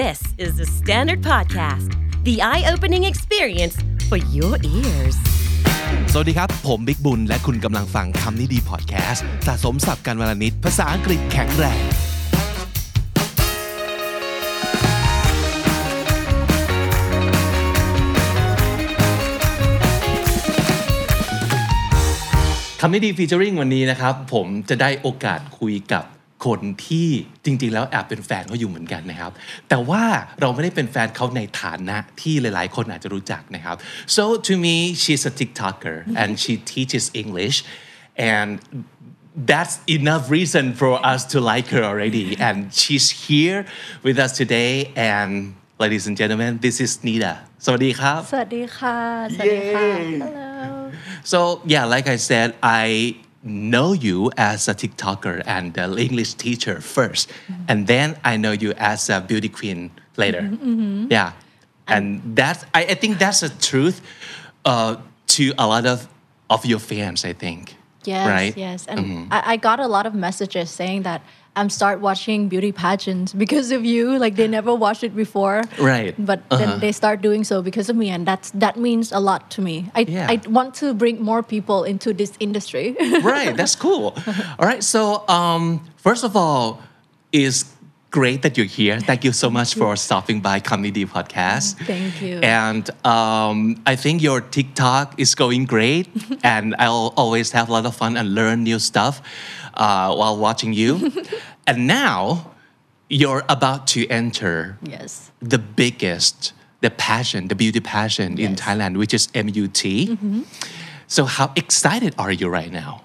This is the Standard Podcast, the eye opening experience for your ears. สวัสดีครับ ผมบิ๊กบุญ และคุณกำลังฟังคำนี้ดีพอดแคสต์สะสมสับกันวลนิดภาษาอังกฤษแข็งแรง คำนี้ดีฟีเจอริงวันนี้นะครับ ผมจะได้โอกาสคุยกับ คนที่จริง ๆ แล้วแอบเป็นแฟนเขาอยู่เหมือนกันนะครับ แต่ว่าเราไม่ได้เป็นแฟนเขาในฐานะที่หลาย ๆ คนอาจจะรู้จักนะครับ so to me she's a TikToker and she teaches English and that's enough reason for us to like her already and she's here with us today and ladies and gentlemen this is Nita สวัสดีครับ สวัสดีค่ะ สวัสดีค่ะ Hello So yeah, like I said, I know you as a TikToker and an English teacher 1st mm-hmm. and then I know you as a beauty queen later. Mm-hmm, mm-hmm. Yeah, and that's I, I think that's the truth uh, to a lot of of your fans. I think. Yes, Right. yes. And I, I got a lot of messages saying that I'm start watching beauty pageants because of you. Like they never watched it before. Right. But then they start doing so because of me, and that's that means a lot to me. I Yeah. I want to bring more people into this industry. right that's cool all right so um, first of all is great that you're here thank you so much for stopping by comedy podcast Thank you. and um, i think your tiktok is going great and i'll always have a lot of fun and learn new stuff uh, while watching you and now you're about to enter yes. the biggest the passion the beauty passion in thailand which is mut so how excited are you right now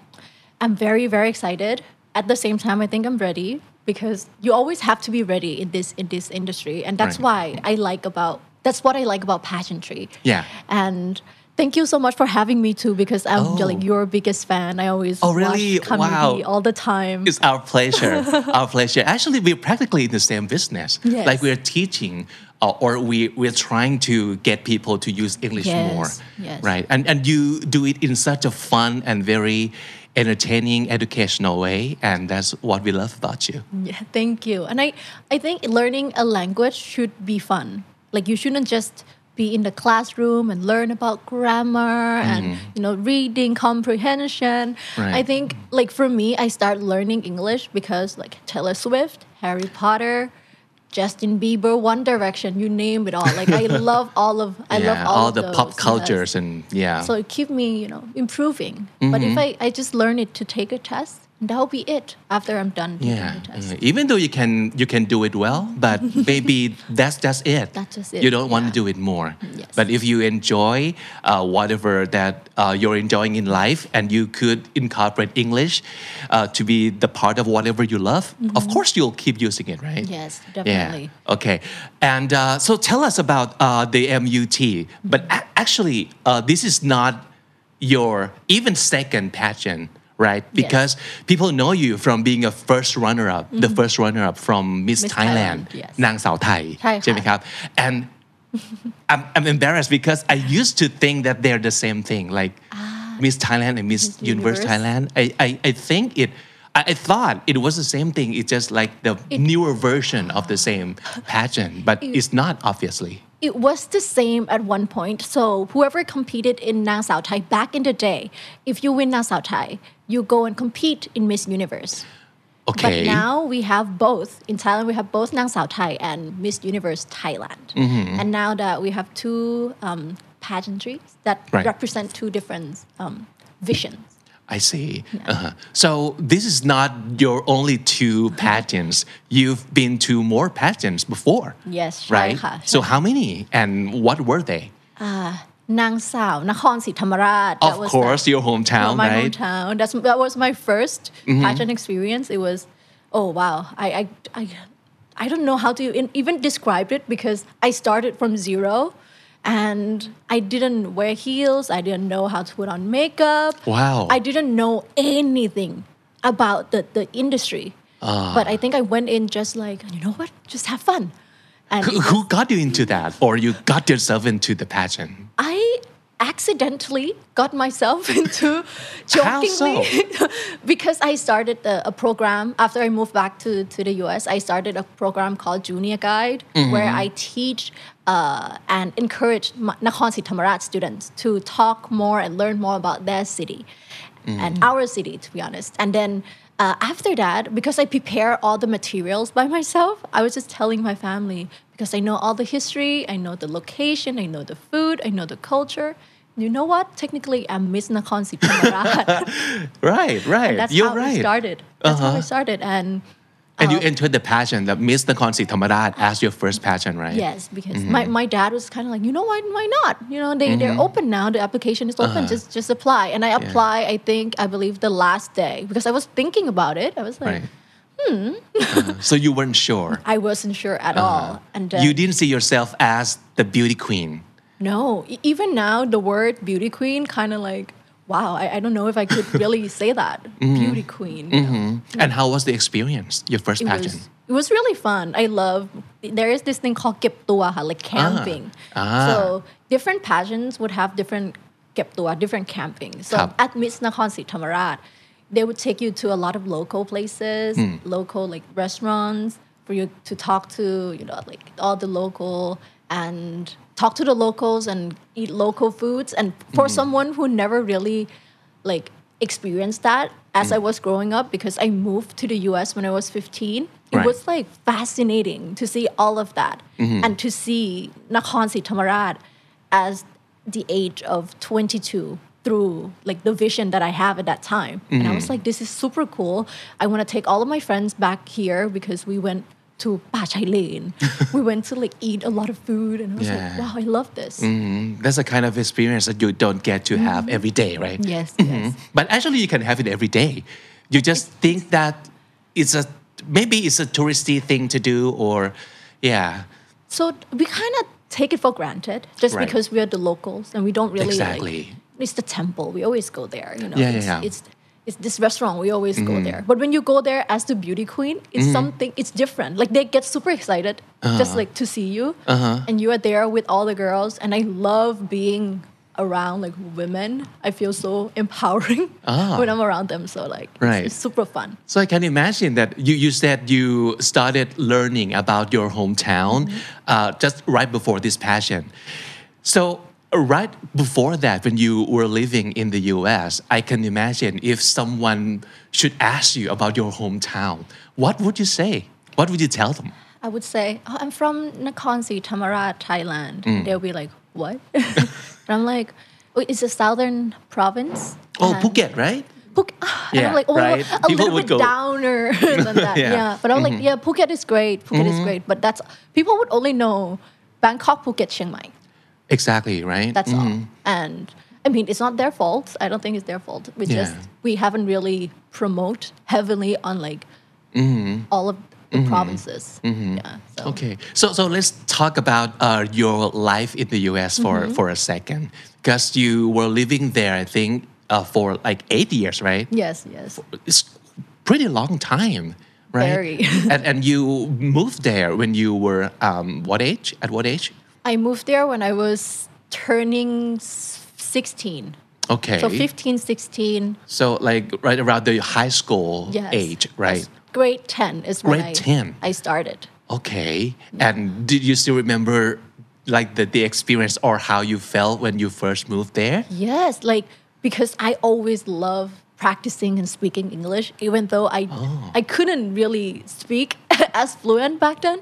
I'm very very excited. At the same time, I think I'm ready because you always have to be ready in this in this industry, and that's Right. why I like about that's what I like about pageantry. Yeah. And thank you so much for having me too because I'm Oh. like your biggest fan. I always Oh, really? Wow. all the time. It's our pleasure. our pleasure. Actually, we're practically in the same business. Yes. Like we're teaching uh, or we, we're trying to get people to use English Yes, more. yes. Right. And, and you do it in such a fun and very entertaining, educational way. And that's what we love about you. Yeah, thank you. And I, I think learning a language should be fun. Like you shouldn't just be in the classroom and learn about grammar and mm-hmm. you know reading comprehension. Right. I think like for me, I start learning English because like Taylor Swift, Harry Potter. Justin Bieber, One Direction, you name it all. Like I love all of I yeah, love all, of the those, pop yes. cultures and yeah. So it keep me, you know, improving. But if mm-hmm. I, I just learn it to take a test, that'll be it after I'm done yeah, the test. uh, even though you can you can do it well, but maybe that's just it. That's just it, You don't want to do it more. Yes. But if you enjoy uh, whatever that uh, you're enjoying in life, and you could incorporate English uh, to be the part of whatever you love, of course you'll keep using it, right? Mm-hmm. Yes, definitely. Yeah. Okay. And uh, so tell us about uh, the MUT. But a- actually, uh, this is not your even second pageant, right? Because people know you from being a first runner-up, the first runner-up from Miss, Mm-hmm. Miss Thailand, Thailand, yes. นางสาวไทย ใช่ค่ะ ใช่ไหมครับ and I'm, I'm embarrassed because I used to think that they're the same thing like Miss Thailand and Miss, Miss Universe Universe. Thailand I, I, I think it I, I thought it was the same thing it's just like the newer version of the same pageant but it's not obviously It was the same at one point. So whoever competed in Nang Sao Thai back in the day, if you win Nang Sao Thai, you go and compete in Miss Universe. Okay. But now we have both in Thailand. We have both Nang Sao Thai and Miss Universe Thailand. Mm-hmm. And now that we have two um, pageantries that right. represent two different um, visions. I see. Yeah. Uh-huh. So this is not your only two pageants. You've been to more pageants before. Yes, right. So how many and what were they? Uh, Nang Sao, Nakhon Si Thammarat. Of course, your hometown, my right? hometown. That's that was my 1st pageant mm-hmm. experience. It was, oh wow, I I I, I don't know how to even describe it because I started from zero, and I didn't wear heels. I didn't know how to put on makeup. Wow. I didn't know anything about the the industry. Ah. But I think I went in just like you know what, just have fun. Who, who got you into that, or you got yourself into the pageant? I accidentally got myself into jokingly because I started a, a program after I moved back to, to the US. I started a program called Junior Guide where I teach uh, and encourage Nakhon Si Thammarat students to talk more and learn more about their city and our city, to be honest. And then uh, after that, because I prepare all the materials by myself, I was just telling my family because I know all the history, I know the location, I know the food, I know the culture. You know what? Technically, I'm Miss Nakhon Si right right That's you're how right it started. That's how Uh-huh. it started. And and you uh, entered the passion that Miss Nakhon Si as your first passion right Yes, because mm-hmm. my, my dad was kind of like, you know why why not? You know, they they're mm-hmm. open now. The application is open. Uh-huh. Just just apply. And I apply. I think I believe the last day because I was thinking about it. I was like, right hmm. Uh-huh. so you weren't sure I wasn't sure at uh-huh. all. And then, you didn't see yourself as the beauty queen no, e- even now the word beauty queen kind of like, wow, I, I don't know if I could really say that mm-hmm. beauty queen. Mm-hmm. And how was the experience, your first it pageant? Was, it was really fun. I love, there is this thing called keptua, like ah. camping. Ah. Ah. So different pageants would have different keptua, different camping. So Kap. at Miss Nakhon Si Thammarat, they would take you to a lot of local places, mm. local like restaurants for you to talk to, you know, like all the local and talk to the locals and eat local foods. And for mm-hmm. someone who never really like experienced that as I mm. was growing up because I moved to the US when I was 15. It Right. was like fascinating to see all of that mm-hmm. and to see Nakhon Si Thammarat as the age of 22 through like the vision that I have at that time. And I was mm-hmm. like, this is super cool. I want to take all of my friends back here because we went to Pa Chai Lane. we went to like eat a lot of food and I was Yeah. like, wow, I love this. Mm, that's a kind of experience that you don't get to have every day right Yes, yes. but actually you can have it every day you just think that it's a maybe it's a touristy thing to do or yeah So we kind of take it for granted just Right. because we are the locals and we don't really Exactly. like it's the temple. We always go there, you know. Yeah, yeah, it's, yeah. Mm-hmm. it's it's this restaurant. We always go there. But when you go there as the beauty queen, it's something. It's different. Like they get super excited Uh-huh. just like to see you, and you are there with all the girls. And I love being around like women. I feel so empowering when I'm around them. So like, it's- Ah. Right. it's super fun. So I can imagine that you, you said you started learning about your hometown uh, just right before this passion. So right before that, when you were living in the U.S., I can imagine if someone should ask you about your hometown, what would you say? What would you tell them? I would say, oh, I'm from Nakhon Si Thammarat, Thailand. Mm. They'll be like, what? and I'm like, oh, it's a southern province. Oh, and- Phuket, right? Phuket. ah, and Yeah, I'm like, oh, right. a People little would bit go- downer than that. Yeah. Mm-hmm. yeah. But I'm like, yeah, Phuket is great. Phuket is great. But that's, people would only know Bangkok, Phuket, Chiang Mai. Exactly, right? That's all. Mhm. And I mean, it's not their fault. I don't think it's their fault. We just, we haven't really promote heavily on like all of the provinces. Yeah. So. Okay, so so let's talk about uh, your life in the U.S. for Mm-hmm. for a second, because you were living there, I think, uh, for like eight years, right? Yes, yes. It's pretty long time, right? Very. and and you moved there when you were um, what age? At what age? I moved there when I was turning 16. Okay. So 15, 16. So like right around the high school Yes. age, right? Grade 10 is when Grade I, 10. I started. Okay. And did you still remember like the, the experience or how you felt when you first moved there? Yes, like because I always love practicing and speaking English, even though I Oh. I couldn't really speak as fluent back then.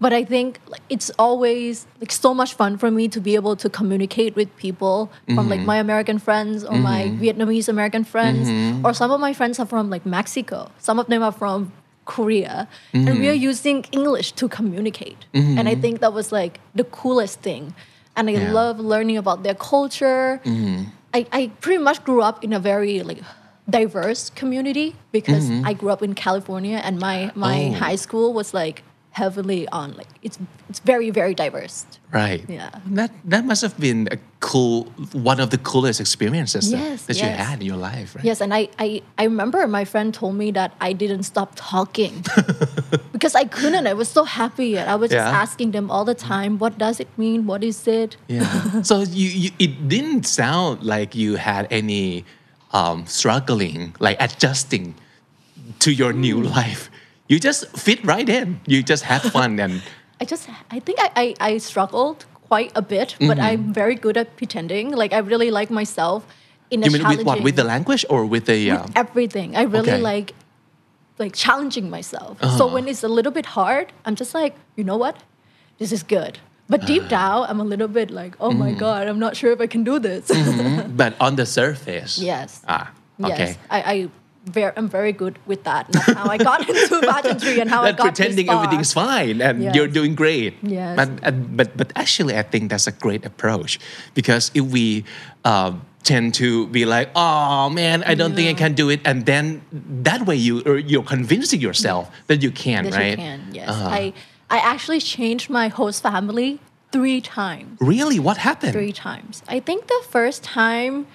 But I think like, it's always like so much fun for me to be able to communicate with people from like mm-hmm. my American friends or my mm-hmm. Vietnamese American friends, mm-hmm. or some of my friends are from like Mexico. Some of them are from Korea, and we are using English to communicate. And I think that was like the coolest thing. And I Yeah. love learning about their culture. I, I pretty much grew up in a very like diverse community because mm-hmm. I grew up in California and my my Oh. high school was like heavily on like it's it's very very diverse. Right. Yeah. That that must have been a cool one of the coolest experiences that- Yes, that, you yes. had in your life, right? Yes, and I, I I remember my friend told me that I didn't stop talking because I couldn't. I was so happy. And I was just asking them all the time, what does it mean? What is it? Yeah. so you, you it didn't sound like you had any um, struggling, like adjusting to your new Hmm. life. You just fit right in. You just have fun and I just, I think I, I, I struggled quite a bit, but Mm-hmm. I'm very good at pretending. Like I really like myself in a you mean with what? With the language or with the um, everything. I really Okay. like like challenging myself. Uh-huh. So when it's a little bit hard, I'm just like, you know what? This is good. But deep down, I'm a little bit like, oh my Mm. god, I'm not sure if I can do this. but on the surface. yes. Ah, okay. Yes. I, I very, I'm very good with that. That's how I got into pageantry and how I got pretending everything's fine and Yes. you're doing great. Yes. But, but but actually, I think that's a great approach because if we um, tend to be like, oh man, I don't think I can do it, and then that way you you're convincing yourself that you can, Yes, right? you can. Yes. Uh-huh. I, I actually changed my host family three times. really, what happened? three times. I think the first time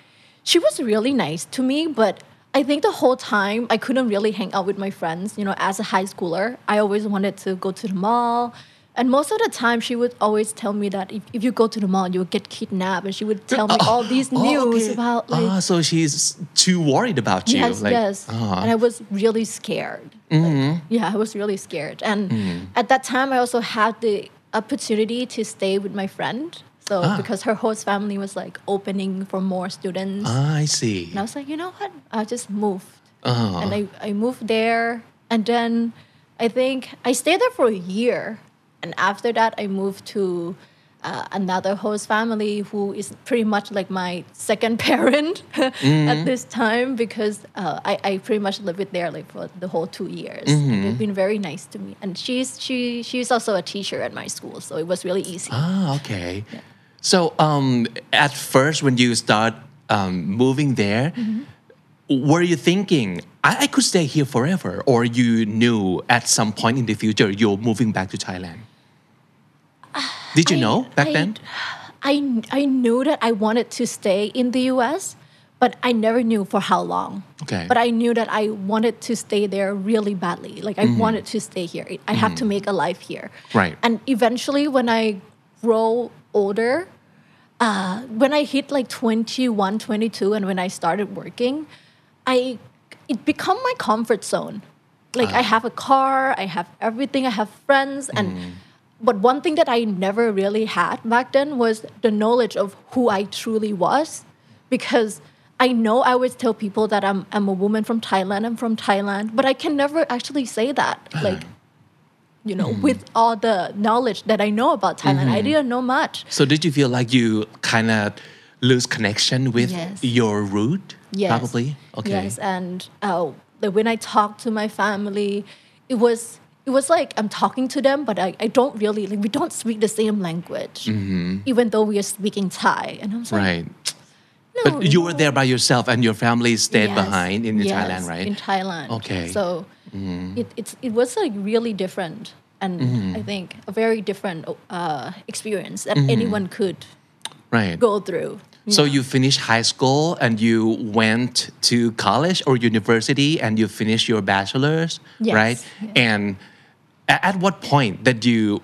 she was really nice to me, but I think the whole time I couldn't really hang out with my friends. You know, as a high schooler, I always wanted to go to the mall. And most of the time, she would always tell me that if, if you go to the mall, you'll get kidnapped. And she would tell me all these Oh, news okay. about like, Ah, so she's too worried about you. Yes, like, yes. uh-huh. And I was really scared. Like, yeah, I was really scared. And at that time, I also had the opportunity to stay with my friend. So because her host family was like opening for more students. Ah, I see. And I was like, you know what? I just moved. Uh-huh. And I, I moved there. And then I think I stayed there for a year. And after that, I moved to uh, another host family who is pretty much like my second parent at this time because uh, I, I pretty much lived with there like for the whole two years. And they've been very nice to me. And she's she she's also a teacher at my school, so it was really easy. Ah, okay. So um, at first, when you start um, moving there, were you thinking I, I could stay here forever, or you knew at some point in the future you're moving back to Thailand? Did you I- know back I- then? I, I knew that I wanted to stay in the US, but I never knew for how long. Okay. But I knew that I wanted to stay there really badly. Like I mm-hmm. wanted to stay here. I have to mm-hmm. make a life here. Right. And eventually, when I grow older, uh, when I hit like 21, 22, and when I started working, I it become my comfort zone. Like I ah. have a car, I have everything, I have friends, and mm. But one thing that I never really had back then was the knowledge of who I truly was, because I know I always tell people that I'm I'm a woman from Thailand, I'm from Thailand, but I can never actually say that uh-huh. like. You know, hmm. with all the knowledge that I know about Thailand, I mm-hmm. didn't know much. So did you feel like you kind of lose connection with Yes. your root? Yes. Probably. Okay. Yes, and uh, when I talk to my family, it was it was like I'm talking to them, but I, I don't really like we don't speak the same language, even though we are speaking Thai. And I was like, Mm-hmm. Right. no, But you were there by yourself, and your family stayed Yes, behind in yes, Thailand, right? In Thailand. Okay. Mm-hmm. So it it's it was like really different, and Mm-hmm. I think a very different uh, experience that anyone could Right. go through. So you finished high school and you went to college or university and you finished your bachelor's, Yes, right? yes. And at what point that you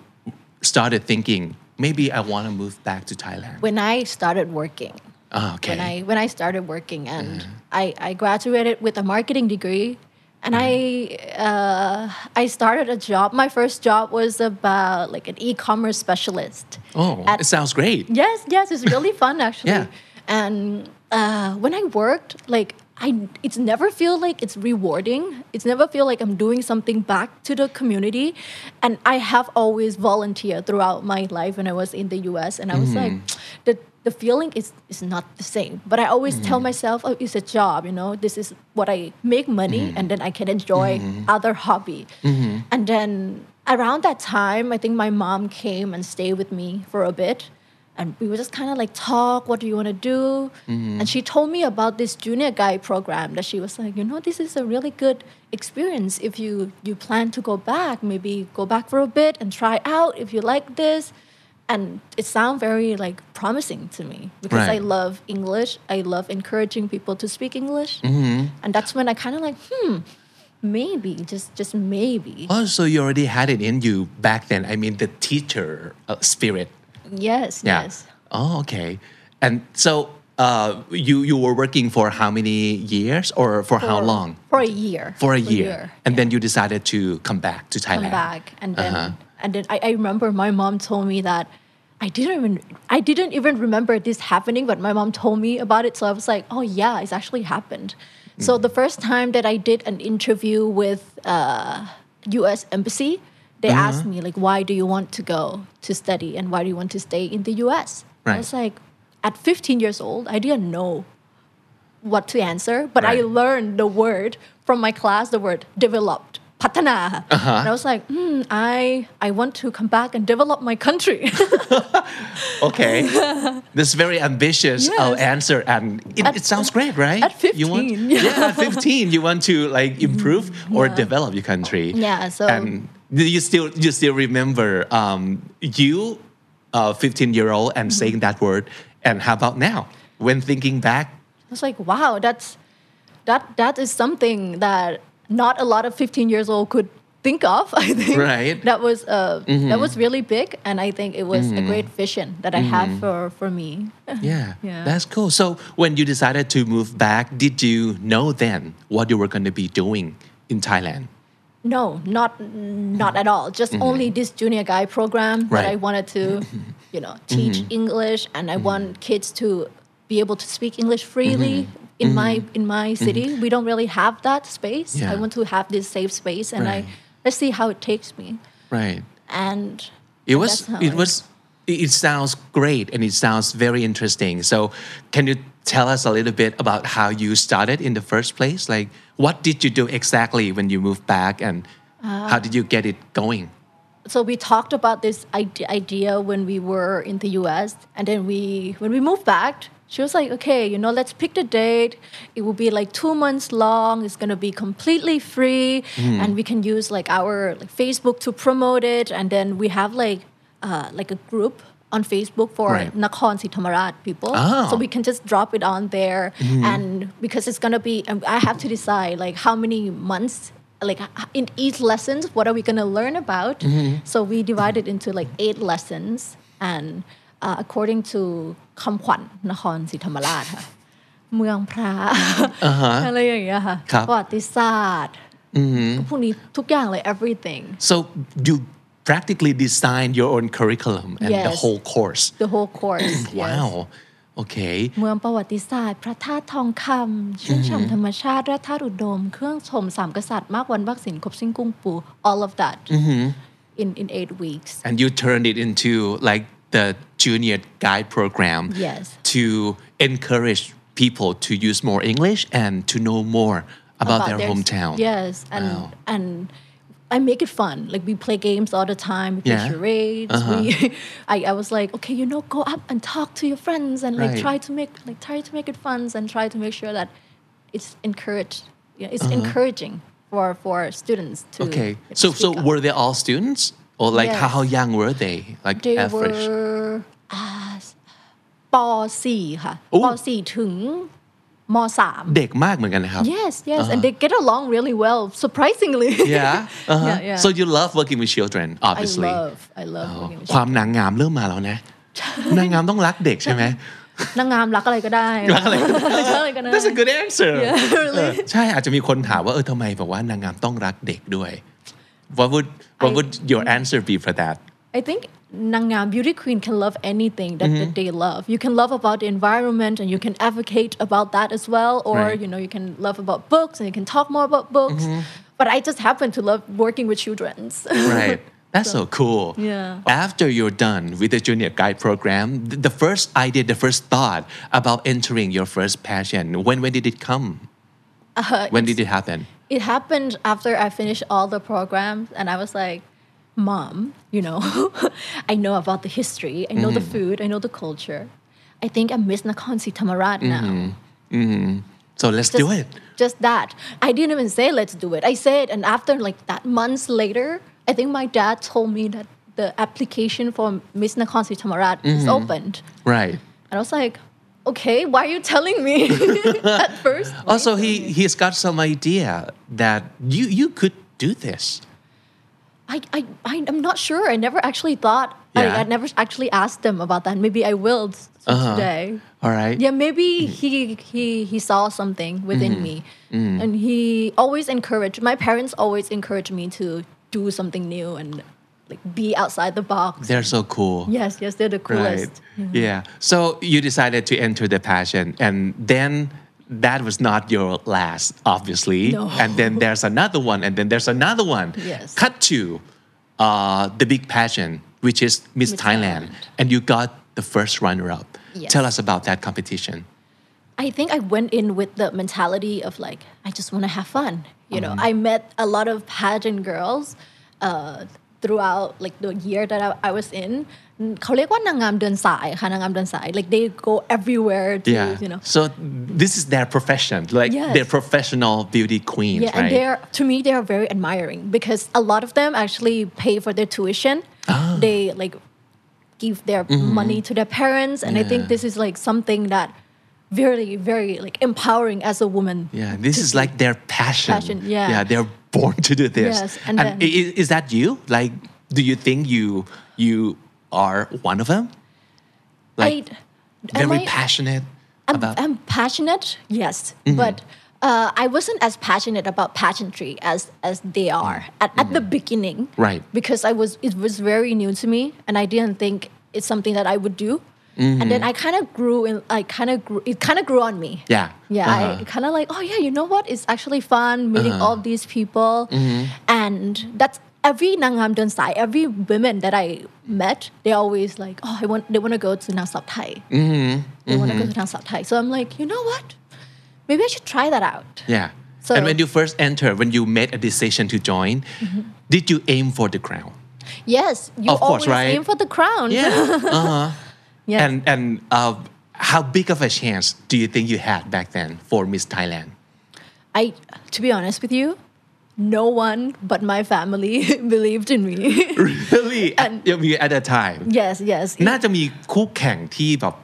started thinking maybe I want to move back to Thailand? When I started working, Ah, okay. when I when I started working and I, I graduated with a marketing degree and I uh, I started a job. My first job was about like an e-commerce specialist. oh, at- it sounds great. Yes, yes, it's really fun actually. Yeah. And uh, when I worked, like I, it's never feel like it's rewarding. It's never feel like I'm doing something back to the community. And I have always volunteered throughout my life when I was in the U.S. And I was like, mm-hmm. the the feeling is is not the same. But I always tell mm-hmm. myself, oh, it's a job. You know, this is what I make money, mm-hmm. and then I can enjoy other hobby. And then around that time, I think my mom came and stayed with me for a bit and we were just kind of like talk what do you want to do and she told me about this junior guide program that she was like you know this is a really good experience. If you you plan to go back maybe go back for a bit and try out if you like this. And it sounded very like promising to me because i love english. I love encouraging people to speak english. And that's when i kind of like hmm maybe just just maybe. Oh, so you already had it in you back then. I mean, the teacher uh, spirit. Yes Yeah. yes Oh, okay. And so uh, you you were working for how many years or for, how For- long? for a year For a year. And then you decided to come back to Thailand. come back and then Uh-huh. and then I, I remember my mom told me that I didn't even I didn't even remember this happening but my mom told me about it so I was like oh yeah it's actually happened so Mm. the first time that I did an interview with uh, U.S. embassy they uh-huh. asked me like why do you want to go to study and why do you want to stay in the us right. i was like at 15 years old i didn't know what to answer but right. i learned the word from my class the word developed patana uh-huh. and i was like mm, i i want to come back and develop my country okay this very ambitious uh, yes. uh, answer and it, at, it, sounds great right at 15 you want, yeah. yeah at 15 you want to like improve or develop your country yeah so and you still you still remember um, you uh, 15 year old and Mm-hmm. saying that word and how about now when thinking back I was like, wow, that's, that, that is something that not a lot of 15 years old could think of. I think Right. that was uh, that was really big, and I think it was a great vision that I had for for me. Yeah, Yeah. that's cool. So when you decided to move back, did you know then what you were going to be doing in Thailand? No, not not at all. Just mm-hmm. only this junior guide program that I wanted to, you know, teach mm-hmm. English, and I mm-hmm. want kids to be able to speak English freely in my in my city. We don't really have that space. Yeah. I want to have this safe space, and Right. I let's see how it takes me. Right. And It was. It I- was. It sounds great and it sounds very interesting. So, can you tell us a little bit about how you started in the first place? Like, what did you do exactly when you moved back, and Uh, how did you get it going? so we talked about this idea when we were in the US and then we when we moved back she was like okay you know let's pick the date. It will be like two months long. It's going to be completely free and we can use like our like facebook to promote it and then we have like uh, like a group on Facebook for right. Nakhon Si people. Oh. So ah. we can just drop it on there. Mm-hmm. And because it's going to be, um, I have to decide like how many months, like in each lessons, what are we going to learn about? Mm-hmm. So we divided into like eight lessons and uh, according to Kamkhwan Nakhon Si Thammarat เมืองพระอะไรอย่างเงี้ยค่ะประวัติศาสตร์พวกนี้ทุกอย่างเลย uh-huh. mm-hmm. everything so you practically designed your own curriculum and the Yes. whole course. the whole course yes. Wow. Okay. เมืองประวัติศาสตร์ พระธาตุทองคำชื่นฉ่ำธรรมชาติและธาตุอุดม เครื่องชมสามกษัตริย์ มากวันวักสินครบสิ้นกุ้งปู all of that in in eight weeks and you turned it into like the junior guide program Yes. to encourage people to use more English and to know more about, their, hometown. yes and Wow. and I make it fun like we play games all the time we play Yeah. Uh-huh. charades we I, I was like okay you know go up and talk to your friends and like Right. try to make like try to make it fun and try to make sure that it's encouraged yeah, it's encouraging for for students to Uh-huh. Okay. like, So so speak up. were they all students or like Yes. how, how young were they? Like they average. were อ่าป .4 ค่ะ โอ้ ป .4 ถึง ม .3 เด็กมากเหมือนกันนะครับ yes yes and they get along really well surprisingly Yeah. Uh-huh. yeah, yeah. So you love working with children, I obviously. love I love working with ความนางงามเริ่มมาแล้วนะนางงามต้องรักเด็กใช่ไหมนางงามรักอะไรก็ได้รักอะไรก็ได้รักอะไรก็ได้ That's a good answer Yeah, really. เออใช่อาจจะมีคนถามว่าเออทำไมบอกว่านางงามต้องรักเด็กด้วย What would what I- would your answer be for that I think Nangam beauty queen can love anything that, Mm-hmm. that they love. You can love about the environment and you can advocate about that as well. Or, Right. you know, you can love about books and you can talk more about books. Mm-hmm. But I just happen to love working with children. right that's so cool Yeah. after you're done with the junior guide program the first idea the first thought about entering your first passion when when did it come Uh, when did it happen it happened after I finished all the programs, and I was like, Mom, you know, I know about the history, I know the Mm-hmm. food, I know the culture. I think I miss Nakhon Si Thammarat now. so let's Just, do it Just that. I didn't even say let's do it. I said, and after like that months later, I think my dad told me that the application for Miss Nakhon Si Thammarat is Mm-hmm. opened. right And I was like, okay, why are you telling me at first? Also, he he's got some idea that you you could do this. I, I, I am not sure. I never actually thought. Yeah. I, I never actually asked them about that. Maybe I will t- uh-huh. today. All right. Yeah, maybe mm-hmm. he he he saw something within mm-hmm. me, mm-hmm. and he always encouraged. My parents always encouraged me to do something new and like be outside the box. They're so cool. yes, yes, they're the coolest. Right. Yeah. So you decided to enter the passion, and then that was not your last, obviously. No. And then there's another one, and then there's another one. Yes. Cut to uh, the big passion, which is Miss, Miss Thailand. Thailand. and you got the first runner-up. Yes. Tell us about that competition. I think I went in with the mentality of like I just want to have fun. You know, Mm-hmm. I met a lot of pageant girls uh, throughout like the year that I, I was in. เขาเรียกว่านางงามเดินสายค่ะนางงามเดินสาย like they go everywhere to Yeah. you know So this is their profession, like Yes. they're professional beauty queens, yeah and right? they're to me they are very admiring because a lot of them actually pay for their tuition Ah. they like give their money to their parents and I think Mm-hmm. Yeah. this is like something that very very like empowering as a woman Yeah, this to is do. like their passion. Passion, yeah. Yeah, they're born to do this. Yes, and then- i- i- is, that you? Like, do you think you you are one of them? Like, I, very I- passionate I'm, about. I'm passionate, yes, Mm-hmm. but uh, I wasn't as passionate about pageantry as as they are at, at the beginning, Mm-hmm. Right. Because I was it was very new to me, and I didn't think it's something that I would do. And then I kind of grew in. I kind of grew. It kind of grew on me. Mm-hmm. Yeah. Yeah. Uh-huh. I kind of like. Oh yeah. You know what? It's actually fun meeting all these people, Mm-hmm. and that's every nangam dun sai. Every women that I met, they always like. Oh, I want. They want to go to Nang Sao Thai. Mm-hmm. They want to go to Nang Sao Thai. So I'm like, you know what? Maybe I should try that out. yeah. So- and when you first entered, when you made a decision to join, Mm-hmm. did you aim for the crown? Yes, you Of course, always right? aim for the crown. Yeah. uh-huh. Yes. And and uh, how big of a chance do you think you had back then for Miss Thailand? I, to be honest with you, no one but my family believed in me. Really? At, And- I mean, at that time. yes, yes. น่าจะมีคู่แข่งที่แบบ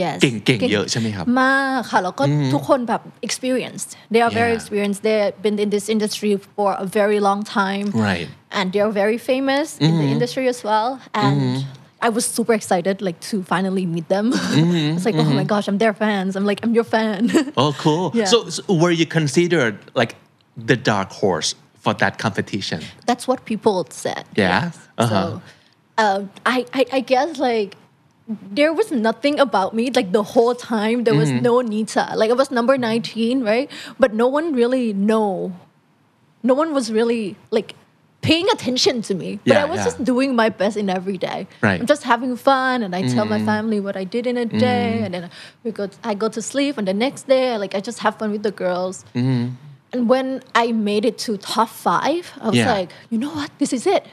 yes เก่งๆเยอะใช่ไหมครับ มากค่ะแล้วก็ทุกคนแบบ experienced they are very Yeah. experienced they've been in this industry for a very long time Right. and they're very famous in the industry as well and I was super excited like to finally meet them it's like oh my gosh I'm their fans I'm like I'm your fan Oh, cool. Yeah. So, so were you considered like the dark horse for that competition? that's what people said Yeah? yes. Uh-huh. so uh, I, I I guess like there was nothing about me like the whole time there was Mm-hmm. no Nita like I was number 19 right but no one really know no one was really like paying attention to me but Yeah, I was yeah. just doing my best in every day Right. Mm-hmm. I'm just having fun and I tell my family what I did in a day and then we go I go to sleep and the next day like I just have fun with the girls Mm-hmm. and when I made it to top five I was Yeah. like you know what this is it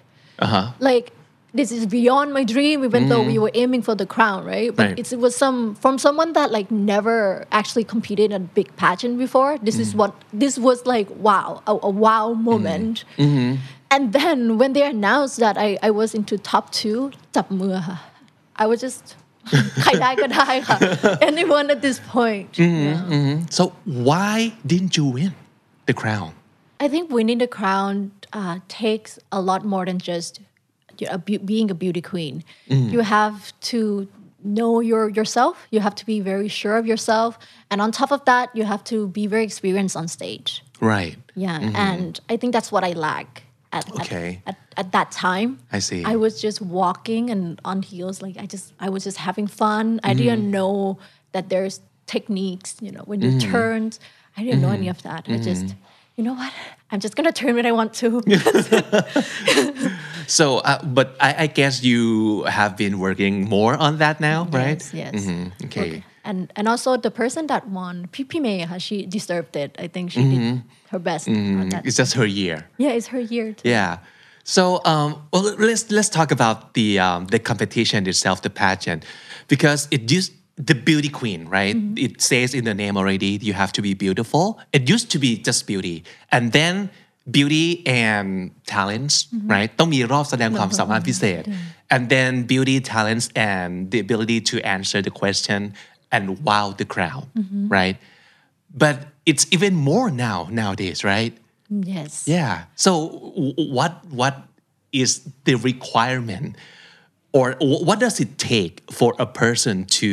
Uh huh. like this is beyond my dream even though we were aiming for the crown right but Right. it's, it was some from someone that like never actually competed in a big pageant before this is what this was like wow a, a wow moment and then when they announced that I, I was into top two จับมือค่ะ I was just ใครได้ก็ได้ค่ะ anyone at this point Yeah. So why didn't you win the crown? I think winning the crown uh, takes a lot more than just a beau- being a beauty queen. Mm. You have to know your yourself. You have to be very sure of yourself, and on top of that, you have to be very experienced on stage. Right. Yeah, mm-hmm. and I think that's what I lack. At, at- Okay. at, at, that time, I see. I was just walking and on heels, like I just I was just having fun. I didn't mm. know that there's techniques, you know, when you mm. turned. I didn't know any of that. I just, you know what? I'm just gonna turn when I want to. So, uh, but I, I guess you have been working more on that now, right? Yes, yes. Mhm. Okay. And and also the person that won, Pipi May, uh, she deserved it. I think she did her best. It's just her year. Yeah, it's her year. Too. Yeah. So, um, well, let's let's talk about the um, the competition itself, the pageant, because it used the beauty queen, right? It says in the name already, you have to be beautiful. It used to be just beauty, and then beauty and talents, right? ต้องมีรอบแสดงความสามารถพิเศษ and then beauty, talents, and the ability to answer the question and wow the crowd right but it's even more now nowadays right Yes. yeah so w- what what is the requirement or wh- what does it take for a person to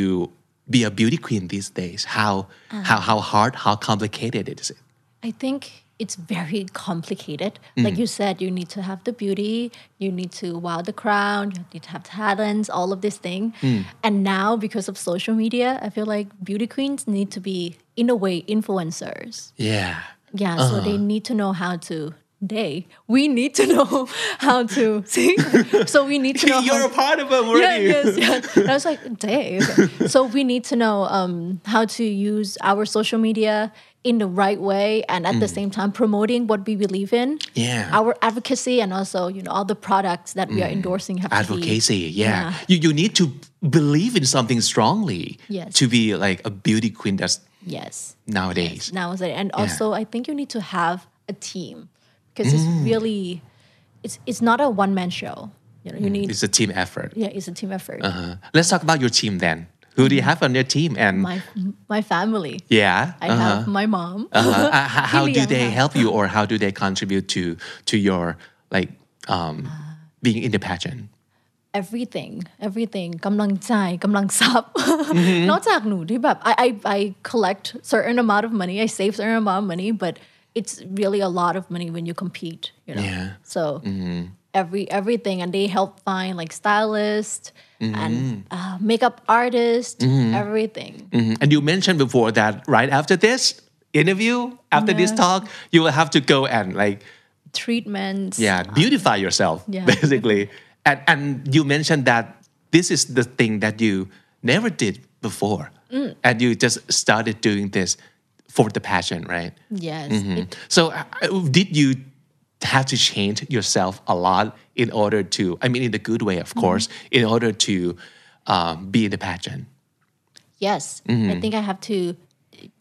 be a beauty queen these days how uh-huh. how how hard how complicated is it I think it's very complicated. Mm. Like you said, you need to have the beauty, you need to wow the crowd, you need to have talents, all of this thing. Mm. And now, because of social media, I feel like beauty queens need to be, in a way, influencers. yeah Yeah, so they uh-huh. need to know how to. They, we need to know how to see. So we need to know. you're how, a part of them yeah, already yes, yes. And I was like, day. Okay. So we need to know um, how to use our social media in the right way and at the same time promoting what we believe in. Yeah. Our advocacy and also, you know, all the products that we are endorsing have advocacy yeah, Yeah. You, you need to believe in something strongly Yes. to be like a beauty queen that's Yes. nowadays Now is it. And also I think you need to have a team because it's Mm. really it's it's not a one man show. You know, you need it's a team effort yeah, it's a team effort. Uh-huh. let's talk about your team then who do you have on your team and My my family. yeah I uh-huh. have my mom. Uh-huh. Uh, how, how do Kilian theyค่ะ help you or how do they contribute to to your like um, being in the pageant everything everything กำลังใจกำลังทรัพย์ นอกจากหนูที่แบบ I, I I collect certain amount of money I save certain amount of money but it's really a lot of money when you compete you know? Yeah. so every everything and they help find like stylist and uh, makeup artist everything. Mhm. and you mentioned before that right after this interview after this talk you will have to go and like treatments. Yeah beautify yourself Yeah. basically. And and you mentioned that this is the thing that you never did before. Mm. and you just started doing this for the passion right? Yes. Mm-hmm. so uh, did you have to change yourself a lot in order to i mean in the good way of course in order to um, be in the pageant Yes, I think I have to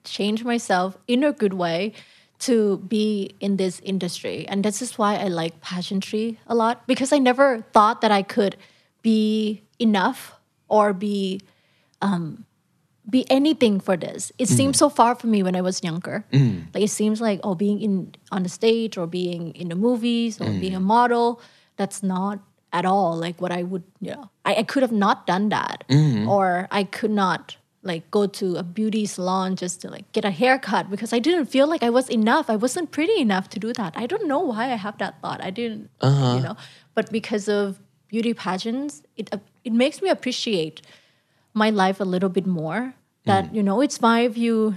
change myself in a good way to be in this industry. And this is why I like pageantry a lot because I never thought that I could be enough or be um, be anything for this. It seemed mm. so far from me when I was younger. Mm. Like it seems like oh being in on the stage or being in the movies or being a mm. model, that's not at all like what I would, you know. I, I could have not done that. Or I could not like go to a beauty salon just to like get a haircut because I didn't feel like I was enough. I wasn't pretty enough to do that. I don't know why I have that thought. I didn't, you uh-huh. know. But because of beauty pageants, it uh, it makes me appreciate my life a little bit more. That you know, it's fine if you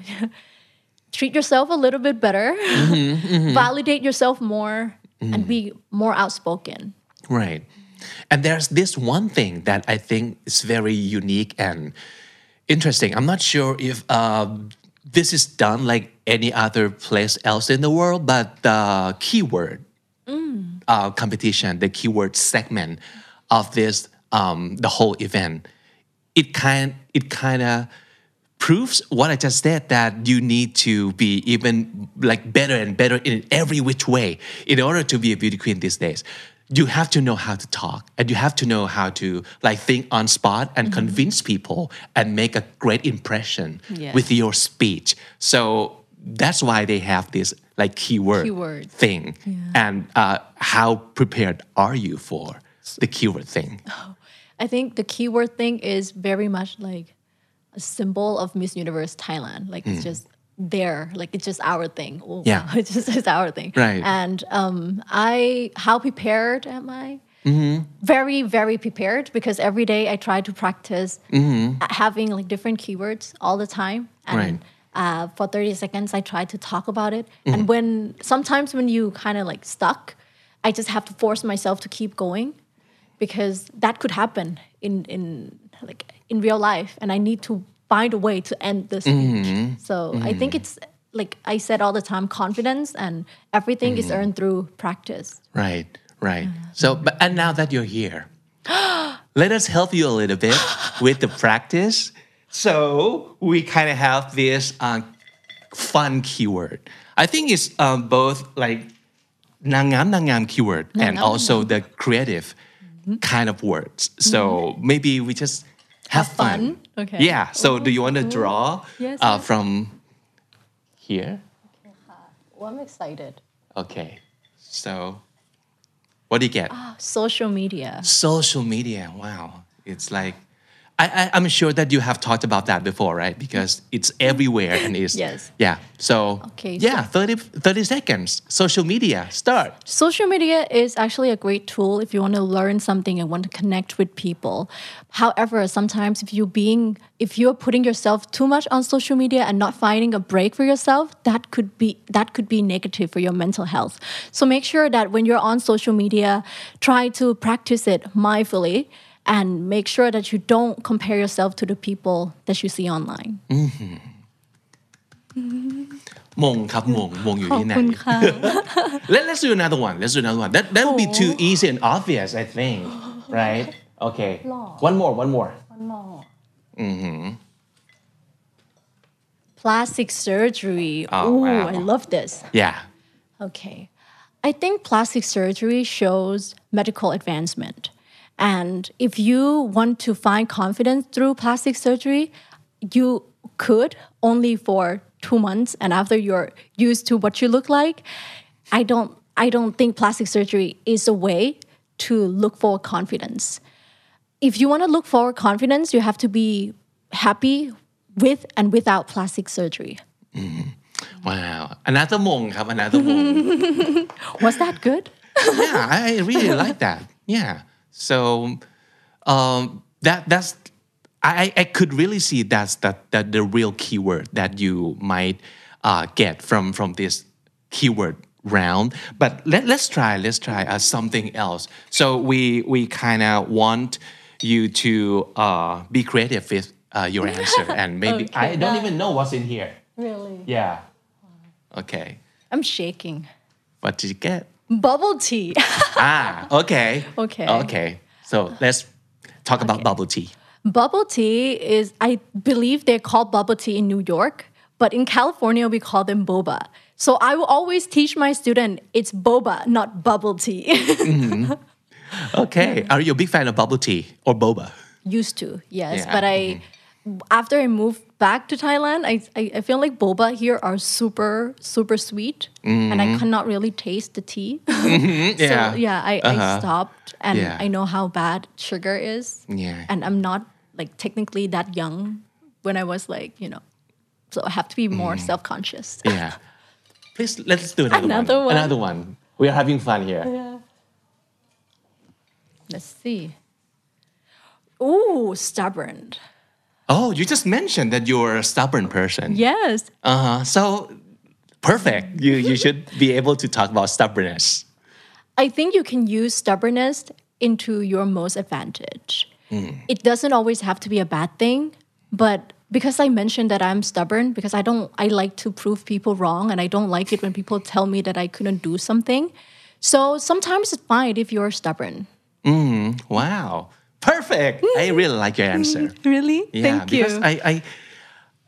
treat yourself a little bit better, validate yourself more, and be more outspoken. Right. And there's this one thing that I think is very unique and interesting. I'm not sure if um, this is done like any other place else in the world, but the keyword uh, competition, the keyword segment of this, um, the whole event, it kind it kind of proves what I just said that you need to be even like better and better in every which way in order to be a beauty queen these days. You have to know how to talk and you have to know how to like think on spot and convince people and make a great impression Yeah. with your speech. So that's why they have this like keyword, Keyword. thing. And uh, how prepared are you for the keyword thing? I think the keyword thing is very much like a symbol of Miss Universe Thailand. Like it's just there, like it's just our thing. Oh, Yeah. it's just it's our thing. Right. And um, I, how prepared am I? Very, very prepared because every day I try to practice having like different keywords all the time. And Right. uh, for 30 seconds, I try to talk about it. And when sometimes when you kind of like stuck, I just have to force myself to keep going because that could happen in in like in real life and i need to find a way to end the speech so i think it's like i said all the time confidence and everything is earned through practice. Right, right. So, but and now that you're here, let us help you a little bit with the practice. So we kind of have this uh, fun keyword. I think it's um, both like nangam nangam keyword and also the creative Mm-hmm. kind of words. So mm-hmm. maybe we just have, Have fun. fun? Okay. Yeah. So do you want to mm-hmm. draw Yes, uh, yes. from here? Uh, well, I'm excited. Okay. So what do you get? Ah, social media. Social media. Wow. It's like I, I I'm sure that you have talked about that before, right? Because it's everywhere and it's Yes. Yeah. So Okay, Yeah, 30, 30 seconds. Social media. Start. Social media is actually a great tool if you want to learn something and want to connect with people. However, sometimes if you being if you're putting yourself too much on social media and not finding a break for yourself, that could be that could be negative for your mental health. So make sure that when you're on social media, try to practice it mindfully and make sure that you don't compare yourself to the people that you see online. มงครับมงมงอยู่ที่ไหน ขอบคุณค่ะ Let, let's do another one. Let's do another one. That that would be too easy and obvious, I think. Right? Okay. One more, one more. Plastic surgery. Oh, Ooh, wow. I love this. Yeah. Okay. I think plastic surgery shows medical advancement. And if you want to find confidence through plastic surgery, you could only for two months. And after you're used to what you look like, I don't, I don't think plastic surgery is a way to look for confidence. If you want to look for confidence, you have to be happy with and without plastic surgery. Mm. Wow. Another mong, another mong. Was that good? yeah, I really like that. Yeah. So um, that that's I I- could really see that's that that the real keyword that you might uh, get from from this keyword round. But let let's try let's try uh, something else. So we we kind of want you to uh, be creative with uh, your answer and maybe I don't even know what's in here. Really? Yeah. Okay. I'm shaking. What did you get? Bubble tea. ah, okay. Okay. Okay. So let's talk about bubble tea. bubble tea is, I believe they're called bubble tea in New York, but in California we call them boba. So I will always teach my student it's boba, not bubble tea. Okay. Are you a big fan of bubble tea or boba? Used to, yes, Yeah. but I. After I moved back to Thailand, I, I, I feel like boba here are super, super sweet, and I cannot really taste the tea. Yeah. So yeah, I, I Uh-huh. stopped and Yeah. I know how bad sugar is. Yeah. And I'm not like technically that young when I was like, you know, so I have to be more Mm. self-conscious. Yeah. Please let's do another, Another one. one. Another one. We are having fun here. Yeah. Let's see. Ooh, stubborn. Oh, you just mentioned that you're a stubborn person. Yes. Uh-huh. So perfect. You you should be able to talk about stubbornness. I think you can use stubbornness into your most advantage. It doesn't always have to be a bad thing, but because I mentioned that I'm stubborn, because I don't, I like to prove people wrong, and I don't like it when people tell me that I couldn't do something. So sometimes it's fine if you're stubborn. Wow. Perfect. I really like your answer. Really? Yeah, because I, I